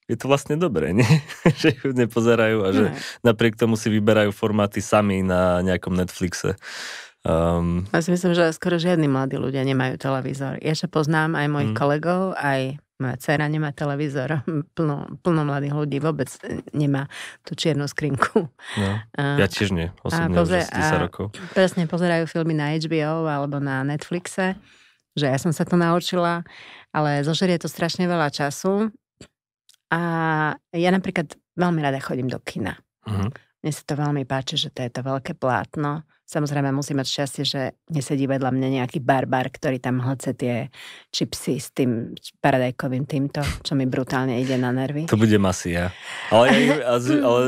je to vlastne dobré, nie? že ju nepozerajú a že ne. napriek tomu si vyberajú formáty sami na nejakom Netflixe.
Um, ja si myslím, že skoro žiadni mladí ľudia nemajú televízor. Ja sa poznám aj mojich mm. kolegov, aj moja dcera nemá televízor, plno, plno mladých ľudí vôbec nemá tú čiernu skrinku. No,
ja tiež nie, osobne a pozer- už 10 rokov.
Presne pozerajú filmy na HBO alebo na Netflixe, že ja som sa to naučila, ale zožerie to strašne veľa času a ja napríklad veľmi rada chodím do kina. Uh-huh. Mne sa to veľmi páči, že to je to veľké plátno Samozrejme musí mať šťastie, že nesedí vedľa mňa nejaký barbar, ktorý tam hlce tie čipsy s tým paradajkovým týmto, čo mi brutálne ide na nervy.
To bude masia. Ale, ale, ale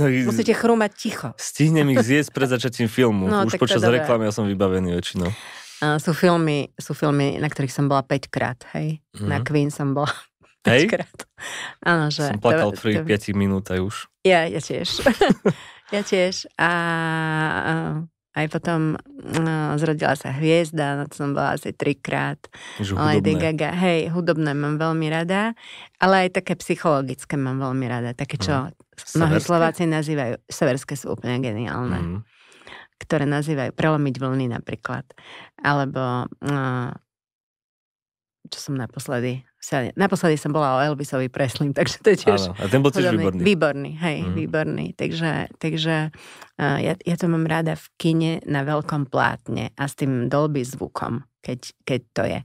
no, Musíte chrúmať ticho.
Stihnem ich zjesť pred začatím filmu. No, Už počas reklamy ja som vybavený väčšinou.
Uh, sú filmy, sú filmy, na ktorých som bola 5 krát, hej. Mm-hmm. Na Queen som bola 5 hej? krát.
Áno, že... Som plakal v prvých 5 minútach už.
Ja, ja tiež. ja tiež. A, a aj potom no, zrodila sa hviezda, na to som bola asi trikrát. Lady Gaga, hej, hudobné mám veľmi rada, ale aj také psychologické mám veľmi rada. Také, čo hmm. mnohí Slováci nazývajú, severské sú úplne geniálne. Hmm. Ktoré nazývajú prelomiť vlny napríklad. Alebo no, čo som naposledy sa, naposledy som bola o Elvisovi Presley, takže to je tiež...
Áno, a ten bol tiež výborný.
Výborný, hej, mm. výborný. Takže, takže uh, ja, ja to mám rada v kine na veľkom plátne a s tým Dolby zvukom, keď, keď to je.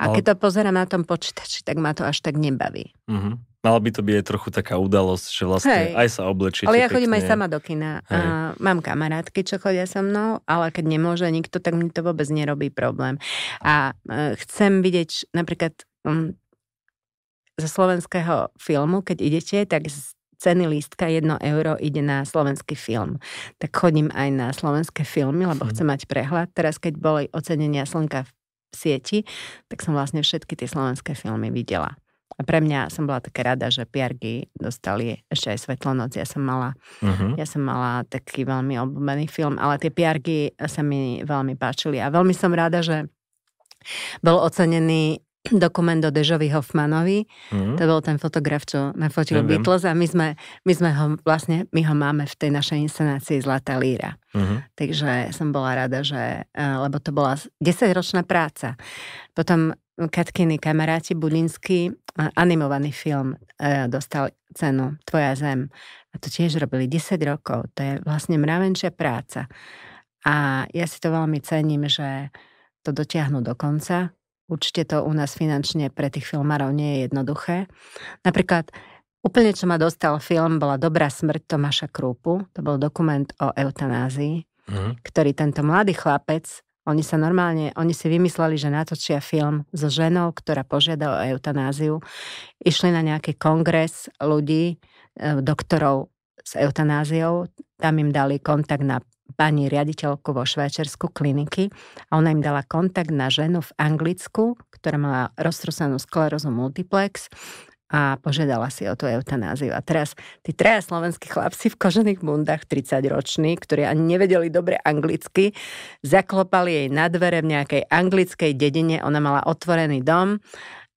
A Ale... keď to pozerám na tom počítači, tak ma to až tak nebaví.
Mm-hmm. Mala by to byť aj trochu taká udalosť, že vlastne hej. aj sa oblečíte
Ale ja chodím pekne. aj sama do kina. A mám kamarátky, čo chodia so mnou, ale keď nemôže nikto, tak mi to vôbec nerobí problém. A uh, chcem vidieť napríklad um, zo slovenského filmu, keď idete, tak z ceny lístka 1 euro ide na slovenský film. Tak chodím aj na slovenské filmy, lebo hm. chcem mať prehľad. Teraz, keď boli ocenenia Slnka v sieti, tak som vlastne všetky tie slovenské filmy videla. A pre mňa som bola taká rada, že Piargy dostali ešte aj Svetlonoc. Ja som mala, uh-huh. ja som mala taký veľmi obľúbený film, ale tie Piargy sa mi veľmi páčili. A veľmi som rada, že bol ocenený dokument o Dežovi Hoffmanovi. Mm. To bol ten fotograf, čo nafotil Neviem. Beatles a my sme, my sme ho vlastne, my ho máme v tej našej inscenácii Zlatá líra. Mm-hmm. Takže som bola rada, že, eh, lebo to bola 10-ročná práca. Potom Katkiny kamaráti Budinsky, eh, animovaný film, eh, dostal cenu Tvoja zem. A to tiež robili 10 rokov. To je vlastne mravenčia práca. A ja si to veľmi cením, že to dotiahnu do konca Určite to u nás finančne pre tých filmárov nie je jednoduché. Napríklad úplne, čo ma dostal film, bola Dobrá smrť Tomáša Krúpu. To bol dokument o eutanázii, mm. ktorý tento mladý chlapec, oni sa normálne, oni si vymysleli, že natočia film so ženou, ktorá požiada o eutanáziu. Išli na nejaký kongres ľudí, e, doktorov s eutanáziou, tam im dali kontakt na pani riaditeľku vo Švajčiarsku kliniky a ona im dala kontakt na ženu v Anglicku, ktorá mala roztrusenú sklerózu multiplex a požiadala si o tú eutanáziu. A teraz tí traja slovenskí chlapci v kožených bundách, 30-roční, ktorí ani nevedeli dobre anglicky, zaklopali jej na dvere v nejakej anglickej dedine. Ona mala otvorený dom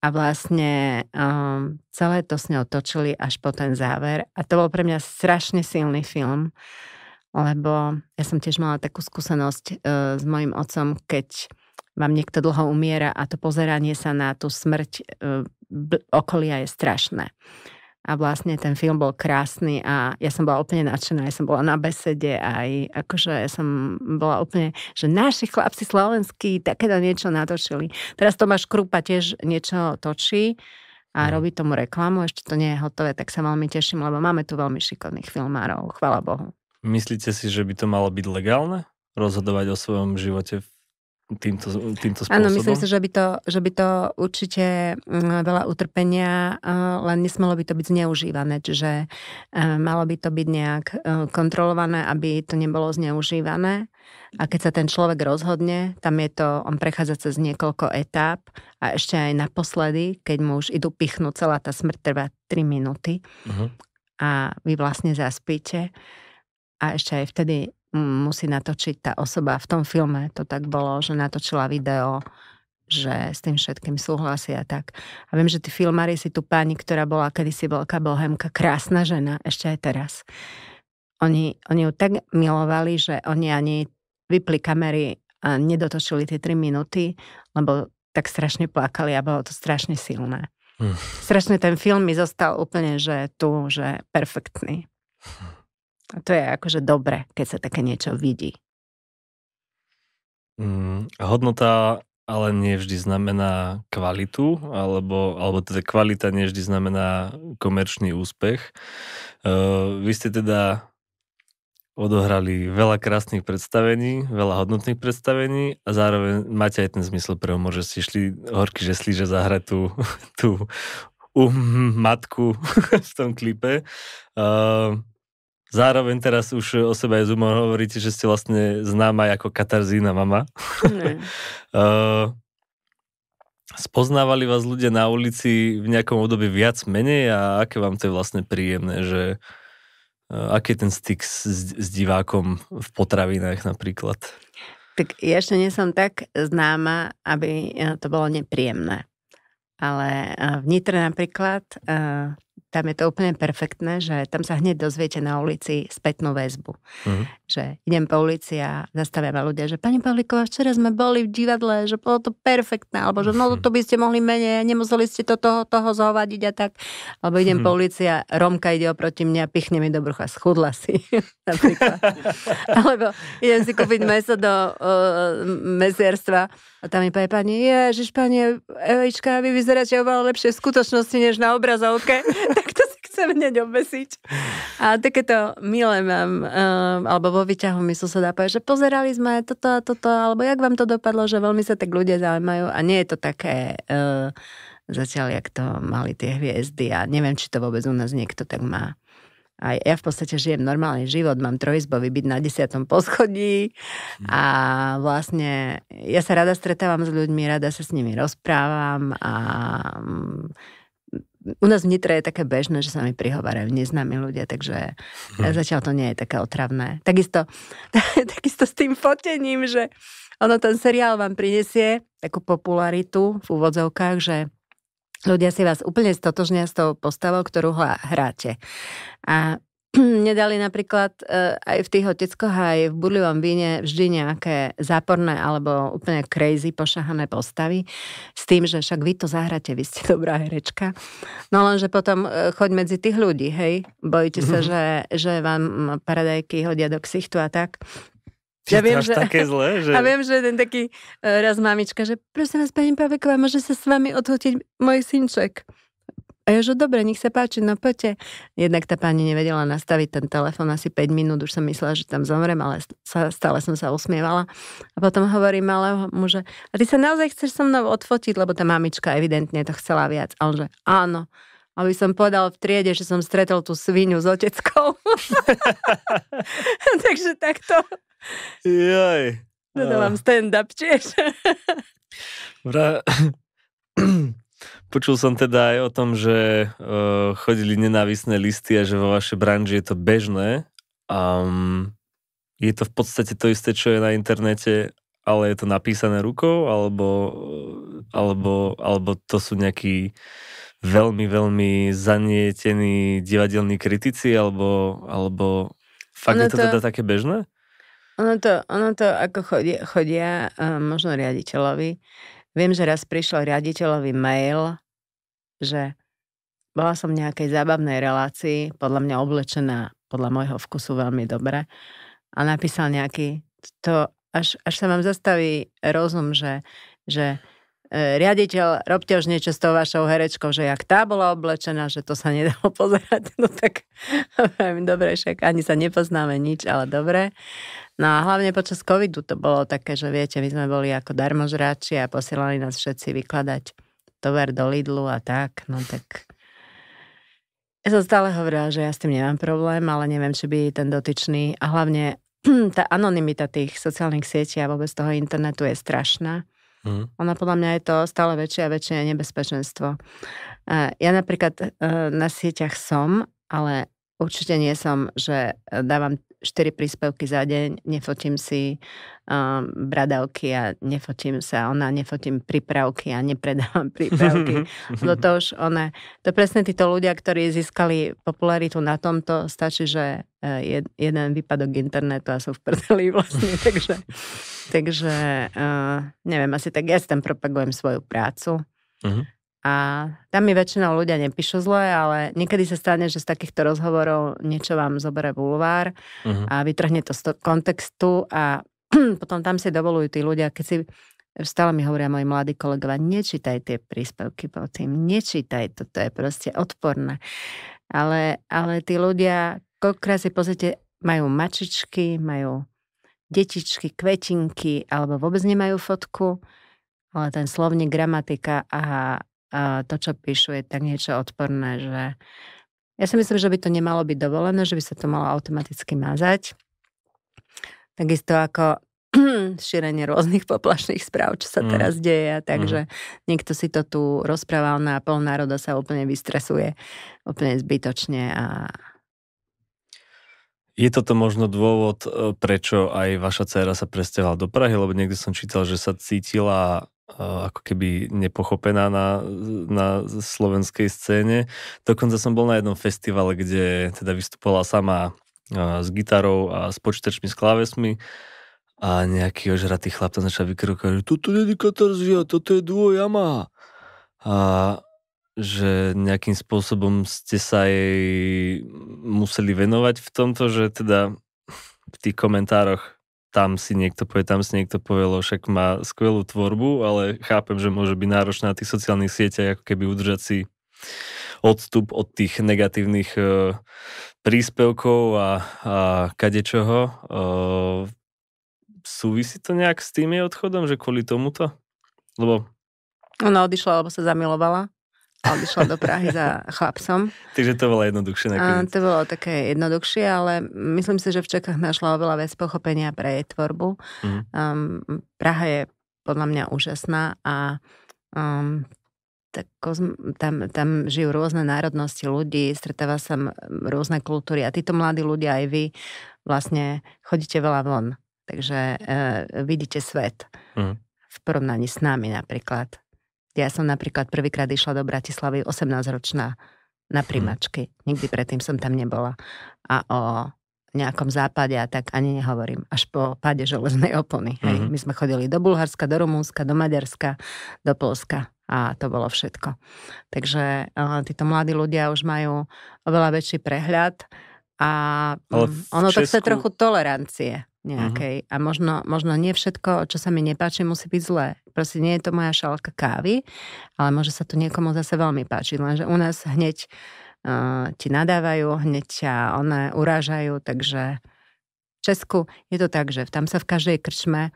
a vlastne um, celé to s ňou točili až po ten záver. A to bol pre mňa strašne silný film lebo ja som tiež mala takú skúsenosť e, s mojim otcom, keď vám niekto dlho umiera a to pozeranie sa na tú smrť e, okolia je strašné. A vlastne ten film bol krásny a ja som bola úplne nadšená, ja som bola na besede aj akože ja som bola úplne, že naši chlapci slovenskí takéto niečo natočili. Teraz Tomáš Krupa tiež niečo točí a mhm. robí tomu reklamu, ešte to nie je hotové, tak sa veľmi teším, lebo máme tu veľmi šikovných filmárov, chvala Bohu.
Myslíte si, že by to malo byť legálne? Rozhodovať o svojom živote týmto, týmto spôsobom?
Áno, myslím si, že by to, že by to určite mm, veľa utrpenia, len nesmelo by to byť zneužívané. Čiže malo by to byť nejak e, kontrolované, aby to nebolo zneužívané. A keď sa ten človek rozhodne, tam je to, on prechádza cez niekoľko etáp a ešte aj naposledy, keď mu už idú pichnúť, celá tá smrť trvá 3 minúty uh-huh. a vy vlastne zaspíte a ešte aj vtedy musí natočiť tá osoba. V tom filme to tak bolo, že natočila video, že s tým všetkým súhlasia tak. A viem, že tí filmári si tu pani, ktorá bola kedysi veľká bohemka, krásna žena, ešte aj teraz. Oni, oni ju tak milovali, že oni ani vypli kamery a nedotočili tie 3 minúty, lebo tak strašne plakali a bolo to strašne silné. Hm. Strašne ten film mi zostal úplne, že tu, že perfektný. A to je akože dobre, keď sa také niečo vidí.
Mm, hodnota ale nie vždy znamená kvalitu, alebo, alebo teda kvalita nie vždy znamená komerčný úspech. Uh, vy ste teda odohrali veľa krásnych predstavení, veľa hodnotných predstavení a zároveň máte aj ten zmysel pre humor, že ste šli horky, že slíže zahrať tú, tú um, matku v tom klipe. Uh, Zároveň teraz už o sebe aj z hovoríte, že ste vlastne známa ako katarzína mama. uh, spoznávali vás ľudia na ulici v nejakom období viac menej a aké vám to je vlastne príjemné, že uh, aký je ten styk s, s divákom v potravinách napríklad?
Tak ja ešte nie som tak známa, aby to bolo nepríjemné. Ale v Nitre napríklad tam je to úplne perfektné, že tam sa hneď dozviete na ulici spätnú väzbu. Uh-huh. Že idem po ulici a zastavia ma ľudia, že pani Pavlíková, včera sme boli v divadle, že bolo to perfektné, alebo že no to by ste mohli menej, nemuseli ste to toho, toho zhovadiť a tak. Alebo idem uh-huh. po ulici a Romka ide oproti mňa a pichne mi do brucha, schudla si. alebo idem si kúpiť meso do uh, mesierstva a tam mi povie pani, ježiš pani Evička, vy vyzeráte oveľa lepšie v skutočnosti, než na obrazovke. tak chcem hneď obesiť. A takéto milé mám, um, alebo vo výťahu mi suseda povie, že pozerali sme toto a toto, alebo jak vám to dopadlo, že veľmi sa tak ľudia zaujímajú a nie je to také... Uh, zatiaľ, jak to mali tie hviezdy a neviem, či to vôbec u nás niekto tak má. A ja v podstate žijem normálny život, mám trojizbový byt na desiatom poschodí hm. a vlastne ja sa rada stretávam s ľuďmi, rada sa s nimi rozprávam a mm, u nás v Nitre je také bežné, že sa mi prihovárajú neznámi ľudia, takže hm. zatiaľ to nie je také otravné. Takisto, takisto s tým fotením, že ono ten seriál vám prinesie takú popularitu v úvodzovkách, že ľudia si vás úplne stotožnia s tou postavou, ktorú hráte. A nedali napríklad uh, aj v tých oteckoch, aj v burlivom víne vždy nejaké záporné alebo úplne crazy pošahané postavy s tým, že však vy to zahráte, vy ste dobrá herečka. No lenže potom uh, choď medzi tých ľudí, hej, bojíte sa, že, že vám paradajky hodia do ksichtu a tak.
Ja viem, že, také zlé, že...
A viem, že ten taký uh, raz mamička, že prosím vás, pani Paveková, môže sa s vami odhotiť môj synček. A ja, že dobre, nech sa páči, no poďte. Jednak tá pani nevedela nastaviť ten telefon asi 5 minút, už som myslela, že tam zomrem, ale stále som sa usmievala. A potom hovorí malého muže, a ty sa naozaj chceš so mnou odfotiť, lebo tá mamička evidentne to chcela viac. A on že áno. Aby som povedal v triede, že som stretol tú svinu s oteckou. Takže takto.
Jaj.
Dodávam stand-up tiež.
Bra... Počul som teda aj o tom, že uh, chodili nenávisné listy a že vo vašej branži je to bežné. Um, je to v podstate to isté, čo je na internete, ale je to napísané rukou, alebo, alebo, alebo to sú nejakí veľmi, veľmi zanietení divadelní kritici, alebo, alebo fakt ono je to, to teda také bežné?
Ono to, ono to ako chodia, chodia uh, možno riaditeľovi, Viem, že raz prišiel riaditeľový mail, že bola som v nejakej zábavnej relácii, podľa mňa oblečená, podľa môjho vkusu veľmi dobre a napísal nejaký, to až, až sa vám zastaví rozum, že, že riaditeľ, robte už niečo s tou vašou herečkou, že jak tá bola oblečená, že to sa nedalo pozerať. No tak, dobre, však ani sa nepoznáme nič, ale dobre. No a hlavne počas covidu to bolo také, že viete, my sme boli ako darmožráči a posielali nás všetci vykladať tovar do Lidlu a tak, no tak... Ja som stále hovorila, že ja s tým nemám problém, ale neviem, či by ten dotyčný a hlavne tá anonimita tých sociálnych sietí a vôbec toho internetu je strašná. Mm. Ona podľa mňa je to stále väčšie a väčšie nebezpečenstvo. Ja napríklad e, na sieťach som, ale určite nie som, že dávam 4 príspevky za deň, nefotím si um, bradavky a nefotím sa, ona nefotím prípravky a nepredávam prípravky. no to už one, to presne títo ľudia, ktorí získali popularitu na tomto, stačí, že uh, jed, jeden výpadok internetu a sú v prdeli vlastne, takže, takže uh, neviem, asi tak ja si tam propagujem svoju prácu. Uh-huh. A tam mi väčšinou ľudia nepíšu zle, ale niekedy sa stane, že z takýchto rozhovorov niečo vám zoberie bulvár uh-huh. a vytrhne to z kontextu a potom tam si dovolujú tí ľudia, keď si stále mi hovoria moji mladí kolegovia, nečítaj tie príspevky po tým, nečítaj to, to je proste odporné. Ale, ale tí ľudia, koľkokrát si pozrite, majú mačičky, majú detičky, kvetinky, alebo vôbec nemajú fotku, ale ten slovník, gramatika a to, čo píšu, je tak niečo odporné, že ja si myslím, že by to nemalo byť dovolené, že by sa to malo automaticky mazať. Takisto ako šírenie rôznych poplašných správ, čo sa mm. teraz deje. Takže mm. niekto si to tu rozprával na pol národa sa úplne vystresuje, úplne zbytočne a
je toto možno dôvod, e, prečo aj vaša dcera sa presťahovala do Prahy, lebo niekde som čítal, že sa cítila ako keby nepochopená na, na slovenskej scéne. Dokonca som bol na jednom festivale, kde teda vystupovala sama s gitarou a s počítačmi, s klávesmi a nejaký ožratý chlap tam začal vykrokovať, že toto je katarzia, toto je duo Yamaha. A že nejakým spôsobom ste sa jej museli venovať v tomto, že teda v tých komentároch tam si niekto povie, tam si niekto povie, však má skvelú tvorbu, ale chápem, že môže byť náročná na tých sociálnych sieťach, ako keby udržať si odstup od tých negatívnych uh, príspevkov a, a kadečoho. Uh, súvisí to nejak s tým jej odchodom, že kvôli tomuto? Lebo...
Ona odišla, lebo sa zamilovala a odišla do Prahy za chlapcom.
Takže to bolo jednoduchšie nakoniec.
A to bolo také jednoduchšie, ale myslím si, že v Čechách našla oveľa viac pochopenia pre jej tvorbu. Mm. Um, Praha je podľa mňa úžasná a um, tak, tam, tam žijú rôzne národnosti ľudí, stretáva sa rôzne kultúry a títo mladí ľudia aj vy vlastne chodíte veľa von. Takže uh, vidíte svet. Mm. V porovnaní s nami napríklad. Ja som napríklad prvýkrát išla do Bratislavy 18-ročná na primačky. Hmm. Nikdy predtým som tam nebola. A o nejakom západe a tak ani nehovorím. Až po páde železnej opony. Hej. Mm-hmm. My sme chodili do Bulharska, do Rumúnska, do Maďarska, do Polska a to bolo všetko. Takže uh, títo mladí ľudia už majú oveľa väčší prehľad a mm, ono Česku... to chce trochu tolerancie nejakej. Uh-huh. A možno, možno nie všetko, čo sa mi nepáči, musí byť zlé. Proste nie je to moja šálka kávy, ale môže sa to niekomu zase veľmi páčiť. Lenže u nás hneď uh, ti nadávajú, hneď ťa one urážajú, takže v Česku je to tak, že tam sa v každej krčme,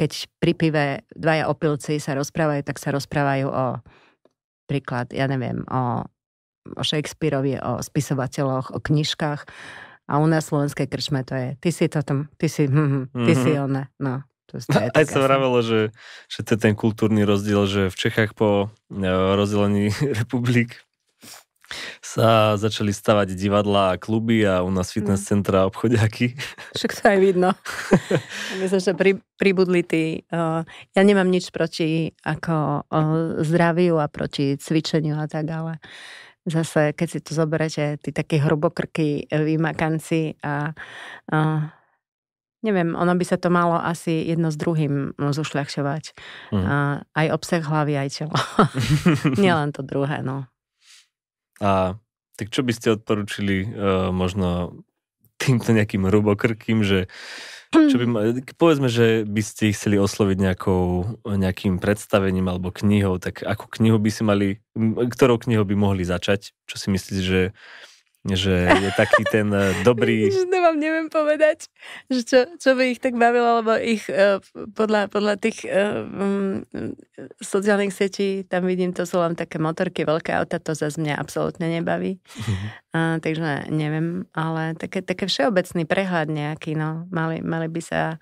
keď pri pive dvaja opilci sa rozprávajú, tak sa rozprávajú o príklad, ja neviem, o, o Shakespeareovi, o spisovateľoch, o knižkách a u nás v slovenskej krčme to je, ty si to tam, ty si, hm, ty mm-hmm. si one, no. To je
Aj sa vravelo, že, že to je ten kultúrny rozdiel, že v Čechách po e, rozdelení republik sa začali stavať divadlá a kluby a u nás fitness mm. centra a obchodiaky.
Však to aj vidno. Myslím, že pri, pribudli tí. Uh, ja nemám nič proti ako uh, zdraviu a proti cvičeniu a tak, ale zase, keď si to zoberete, tí takí hrubokrky e, vymakanci a, a neviem, ono by sa to malo asi jedno s druhým zušľahčovať. Mm. A, aj obsah hlavy, aj telo. Nielen to druhé, no.
A tak čo by ste odporučili uh, možno týmto nejakým hrubokrkým, že čo by, povedzme, že by ste ich chceli osloviť nejakou, nejakým predstavením alebo knihou, tak ako knihu by si mali, ktorou knihou by mohli začať? Čo si myslíte, že že je taký ten eh, dobrý...
to vám neviem povedať, že čo, čo by ich tak bavilo, lebo ich uh, podľa, podľa tých um, sociálnych sietí, tam vidím, to sú len také motorky, veľké auta, to zase mňa absolútne nebaví. uh, takže neviem, ale také, také všeobecný prehľad nejaký, no, mali, mali by sa...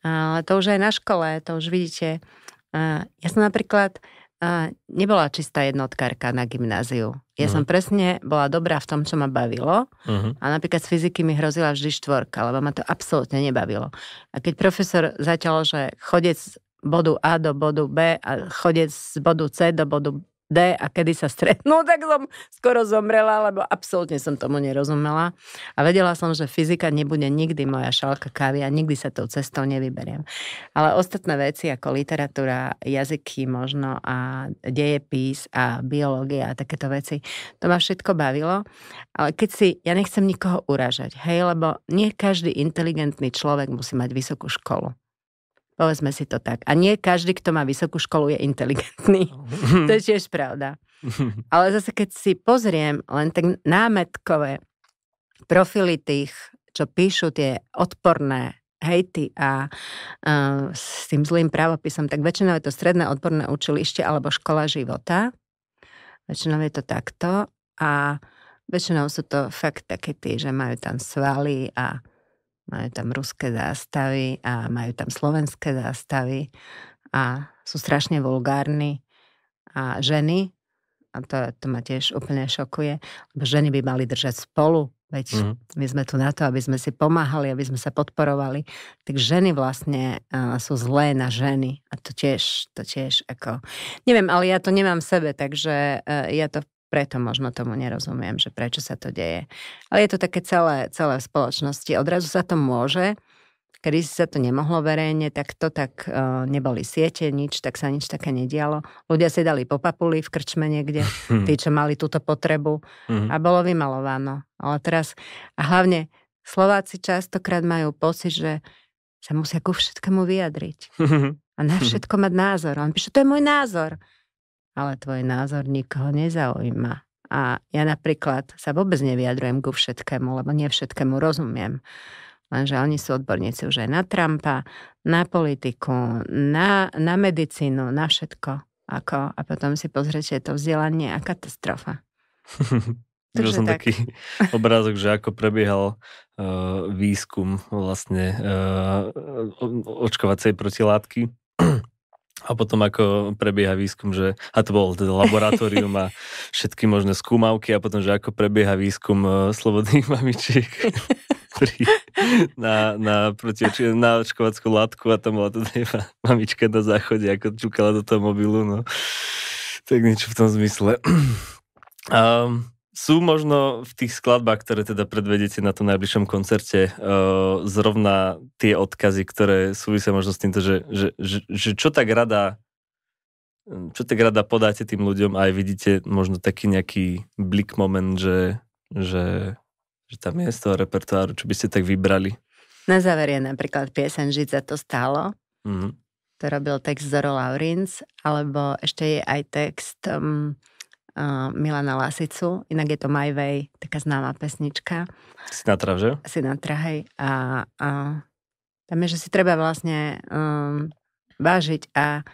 Ale to už aj na škole, to už vidíte. Uh, ja som napríklad a nebola čistá jednotkárka na gymnáziu. Ja uh-huh. som presne bola dobrá v tom, čo ma bavilo uh-huh. a napríklad z fyziky mi hrozila vždy štvorka, lebo ma to absolútne nebavilo. A keď profesor začal, že chodec z bodu A do bodu B a chodec z bodu C do bodu D a kedy sa stretnú, tak som skoro zomrela, lebo absolútne som tomu nerozumela. A vedela som, že fyzika nebude nikdy moja šálka kávy a nikdy sa tou cestou nevyberiem. Ale ostatné veci ako literatúra, jazyky možno a dejepís a biológia a takéto veci, to ma všetko bavilo. Ale keď si, ja nechcem nikoho uražať, hej, lebo nie každý inteligentný človek musí mať vysokú školu. Povedzme si to tak. A nie každý, kto má vysokú školu, je inteligentný. to je tiež pravda. Ale zase, keď si pozriem len tak námetkové profily tých, čo píšu tie odporné hejty a uh, s tým zlým právopisom, tak väčšinou je to stredné odborné učilište alebo škola života. Väčšinou je to takto a väčšinou sú to fakt také tí, že majú tam svaly a majú tam ruské zástavy a majú tam slovenské zástavy a sú strašne vulgárni a ženy, a to, to ma tiež úplne šokuje, lebo ženy by mali držať spolu Veď mm. my sme tu na to, aby sme si pomáhali, aby sme sa podporovali. Tak ženy vlastne uh, sú zlé na ženy. A to tiež, to tiež ako... Neviem, ale ja to nemám v sebe, takže uh, ja to preto možno tomu nerozumiem, že prečo sa to deje. Ale je to také celé, celé v spoločnosti. Odrazu sa to môže, kedy si sa to nemohlo verejne, tak to tak uh, neboli siete, nič, tak sa nič také nedialo. Ľudia si dali po papuli v krčme niekde, tí, čo mali túto potrebu mhm. a bolo vymalováno. Ale teraz, a hlavne Slováci častokrát majú pocit, že sa musia ku všetkému vyjadriť. A na všetko mať názor. On píše, to je môj názor. Ale tvoj názor nikoho nezaujíma. A ja napríklad sa vôbec nevyjadrujem ku všetkému, lebo nie všetkému rozumiem. Lenže oni sú odborníci už aj na Trumpa, na politiku, na, na medicínu, na všetko. Ako, a potom si pozrite to vzdelanie a katastrofa.
Takže som tak. taký obrázok, že ako prebiehal uh, výskum vlastne uh, očkovacej protilátky a potom ako prebieha výskum, že, a to bolo teda laboratórium a všetky možné skúmavky a potom, že ako prebieha výskum uh, slobodných mamičiek na, na, proti, na očkovackú látku a tam bola teda iba mamička na záchode, ako čukala do toho mobilu, no. Tak niečo v tom zmysle. Um, sú možno v tých skladbách, ktoré teda predvedete na tom najbližšom koncerte, uh, zrovna tie odkazy, ktoré súvisia možno s týmto, že, že, že, že čo tak rada čo tak rada podáte tým ľuďom a aj vidíte možno taký nejaký blik moment, že, že že tam je z toho repertoáru, čo by ste tak vybrali?
Na záver je napríklad piesen Žiť za to stálo. Mm-hmm. To robil text Zoro Laurins, alebo ešte je aj text um, uh, Milana Lasicu, inak je to My Way, taká známa pesnička.
Sinatra, že?
Sinatra, hej. A, a tam je, že si treba vlastne um, vážiť a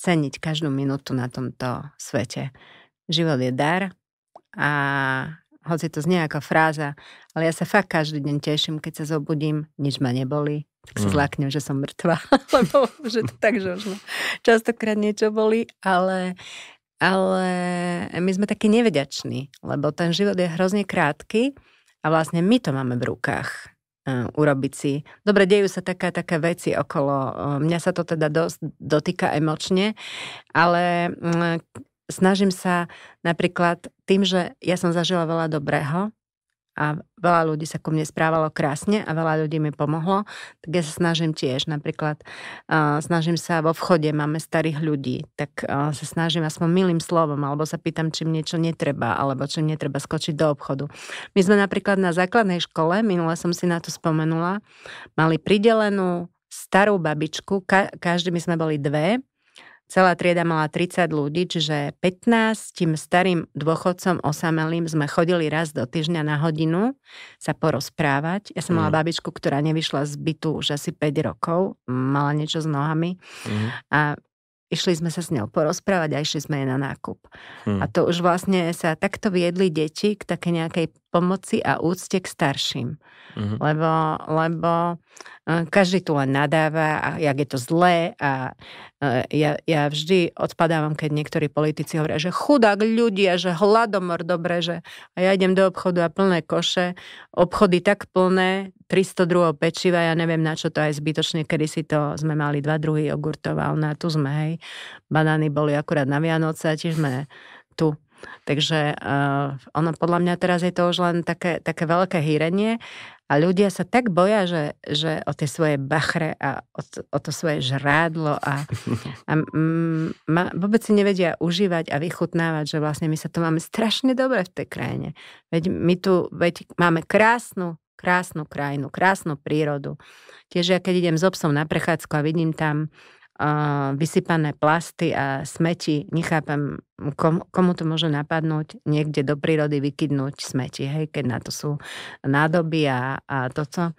ceniť každú minútu na tomto svete. Život je dar a hoci to znie ako fráza, ale ja sa fakt každý deň teším, keď sa zobudím, nič ma neboli, tak sa mm. zláknem, že som mŕtva, lebo že to tak, že už ma častokrát niečo boli, ale, ale my sme takí nevedační, lebo ten život je hrozne krátky a vlastne my to máme v rukách uh, urobiť si. Dobre, dejú sa také, také veci okolo, uh, mňa sa to teda dosť dotýka emočne, ale uh, snažím sa napríklad tým, že ja som zažila veľa dobrého a veľa ľudí sa ku mne správalo krásne a veľa ľudí mi pomohlo, tak ja sa snažím tiež. Napríklad uh, snažím sa vo vchode, máme starých ľudí, tak uh, sa snažím aspoň milým slovom, alebo sa pýtam, či niečo netreba, alebo či netreba skočiť do obchodu. My sme napríklad na základnej škole, minule som si na to spomenula, mali pridelenú starú babičku, ka- každý my sme boli dve, Celá trieda mala 30 ľudí, čiže 15 tým starým dôchodcom osamelým sme chodili raz do týždňa na hodinu sa porozprávať. Ja som mm. mala mhm. babičku, ktorá nevyšla z bytu už asi 5 rokov, mala niečo s nohami mm. a išli sme sa s ňou porozprávať a išli sme jej na nákup. Mm. A to už vlastne sa takto viedli deti k také nejakej pomoci a úcte k starším. Mm-hmm. Lebo, lebo e, každý tu len nadáva, a jak je to zlé a e, ja, ja vždy odpadávam, keď niektorí politici hovoria, že chudák ľudia, že hladomor, dobre, že a ja idem do obchodu a plné koše, obchody tak plné, 300 druhov pečiva, ja neviem na čo to aj zbytočne, kedy si to sme mali dva druhy jogurtov a ona tu sme, hej. Banány boli akurát na Vianoce a tiež sme tu Takže uh, ono podľa mňa teraz je to už len také, také veľké hýrenie a ľudia sa tak boja, že, že o tie svoje bachre a o to, o to svoje žrádlo a, a m, ma, vôbec si nevedia užívať a vychutnávať, že vlastne my sa to máme strašne dobre v tej krajine. Veď my tu veď máme krásnu, krásnu krajinu, krásnu prírodu. Tiež ja keď idem s obsom na prechádzku a vidím tam vysypané plasty a smeti. Nechápem, kom, komu to môže napadnúť niekde do prírody vykydnúť smeti, hej, keď na to sú nádoby a, a toto.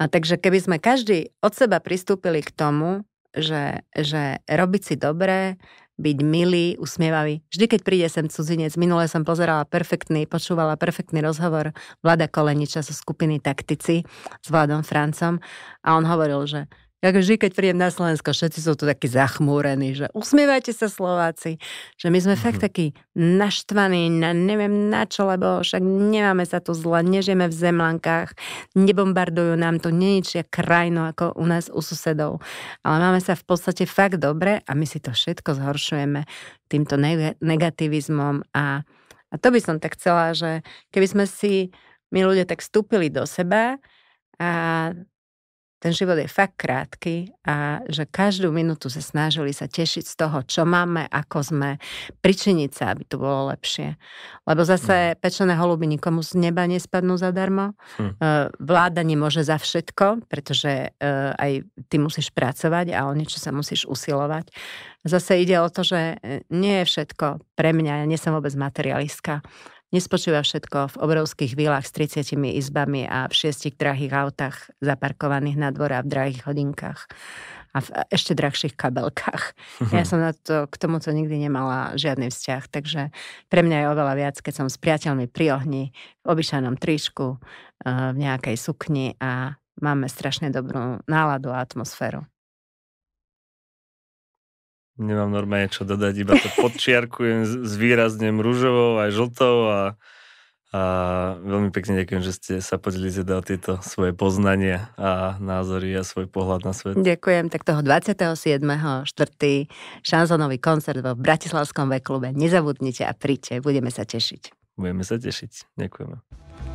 A takže keby sme každý od seba pristúpili k tomu, že, že robiť si dobré, byť milý, usmievavý. Vždy, keď príde sem cudzinec, minule som pozerala perfektný, počúvala perfektný rozhovor Vlada Koleniča zo skupiny Taktici s Vladom Francom a on hovoril, že Ja vždy, keď príjem na Slovensko, všetci sú tu takí zachmúrení, že usmievajte sa Slováci, že my sme mm-hmm. fakt takí naštvaní na neviem na čo, lebo však nemáme sa tu zle, nežijeme v zemlankách, nebombardujú nám tu neničia krajinu ako u nás u susedov, ale máme sa v podstate fakt dobre a my si to všetko zhoršujeme týmto negativizmom a, a to by som tak chcela, že keby sme si my ľudia tak vstúpili do seba a ten život je fakt krátky a že každú minútu sa snažili sa tešiť z toho, čo máme, ako sme, pričiniť sa, aby to bolo lepšie. Lebo zase mm. pečené holuby nikomu z neba nespadnú zadarmo. Hm. Vláda nemôže za všetko, pretože e, aj ty musíš pracovať a o niečo sa musíš usilovať. Zase ide o to, že e, nie je všetko pre mňa, ja nie som vôbec materialistka Nespočíva všetko v obrovských vilách s 30 izbami a v šiestich drahých autách zaparkovaných na dvore a v drahých hodinkách a v ešte drahších kabelkách. Ja som na to, k tomuto nikdy nemala žiadny vzťah, takže pre mňa je oveľa viac, keď som s priateľmi pri ohni, v obyčajnom tričku, eh, v nejakej sukni a máme strašne dobrú náladu a atmosféru.
Nemám normálne čo dodať, iba to podčiarkujem, zvýraznem rúžovou aj žltou a, a veľmi pekne ďakujem, že ste sa podelili teda o tieto svoje poznania a názory a svoj pohľad na svet.
Ďakujem, tak toho 27. 4. šanzonový koncert vo Bratislavskom veklube. Nezabudnite a príďte, budeme sa tešiť.
Budeme sa tešiť. Ďakujeme.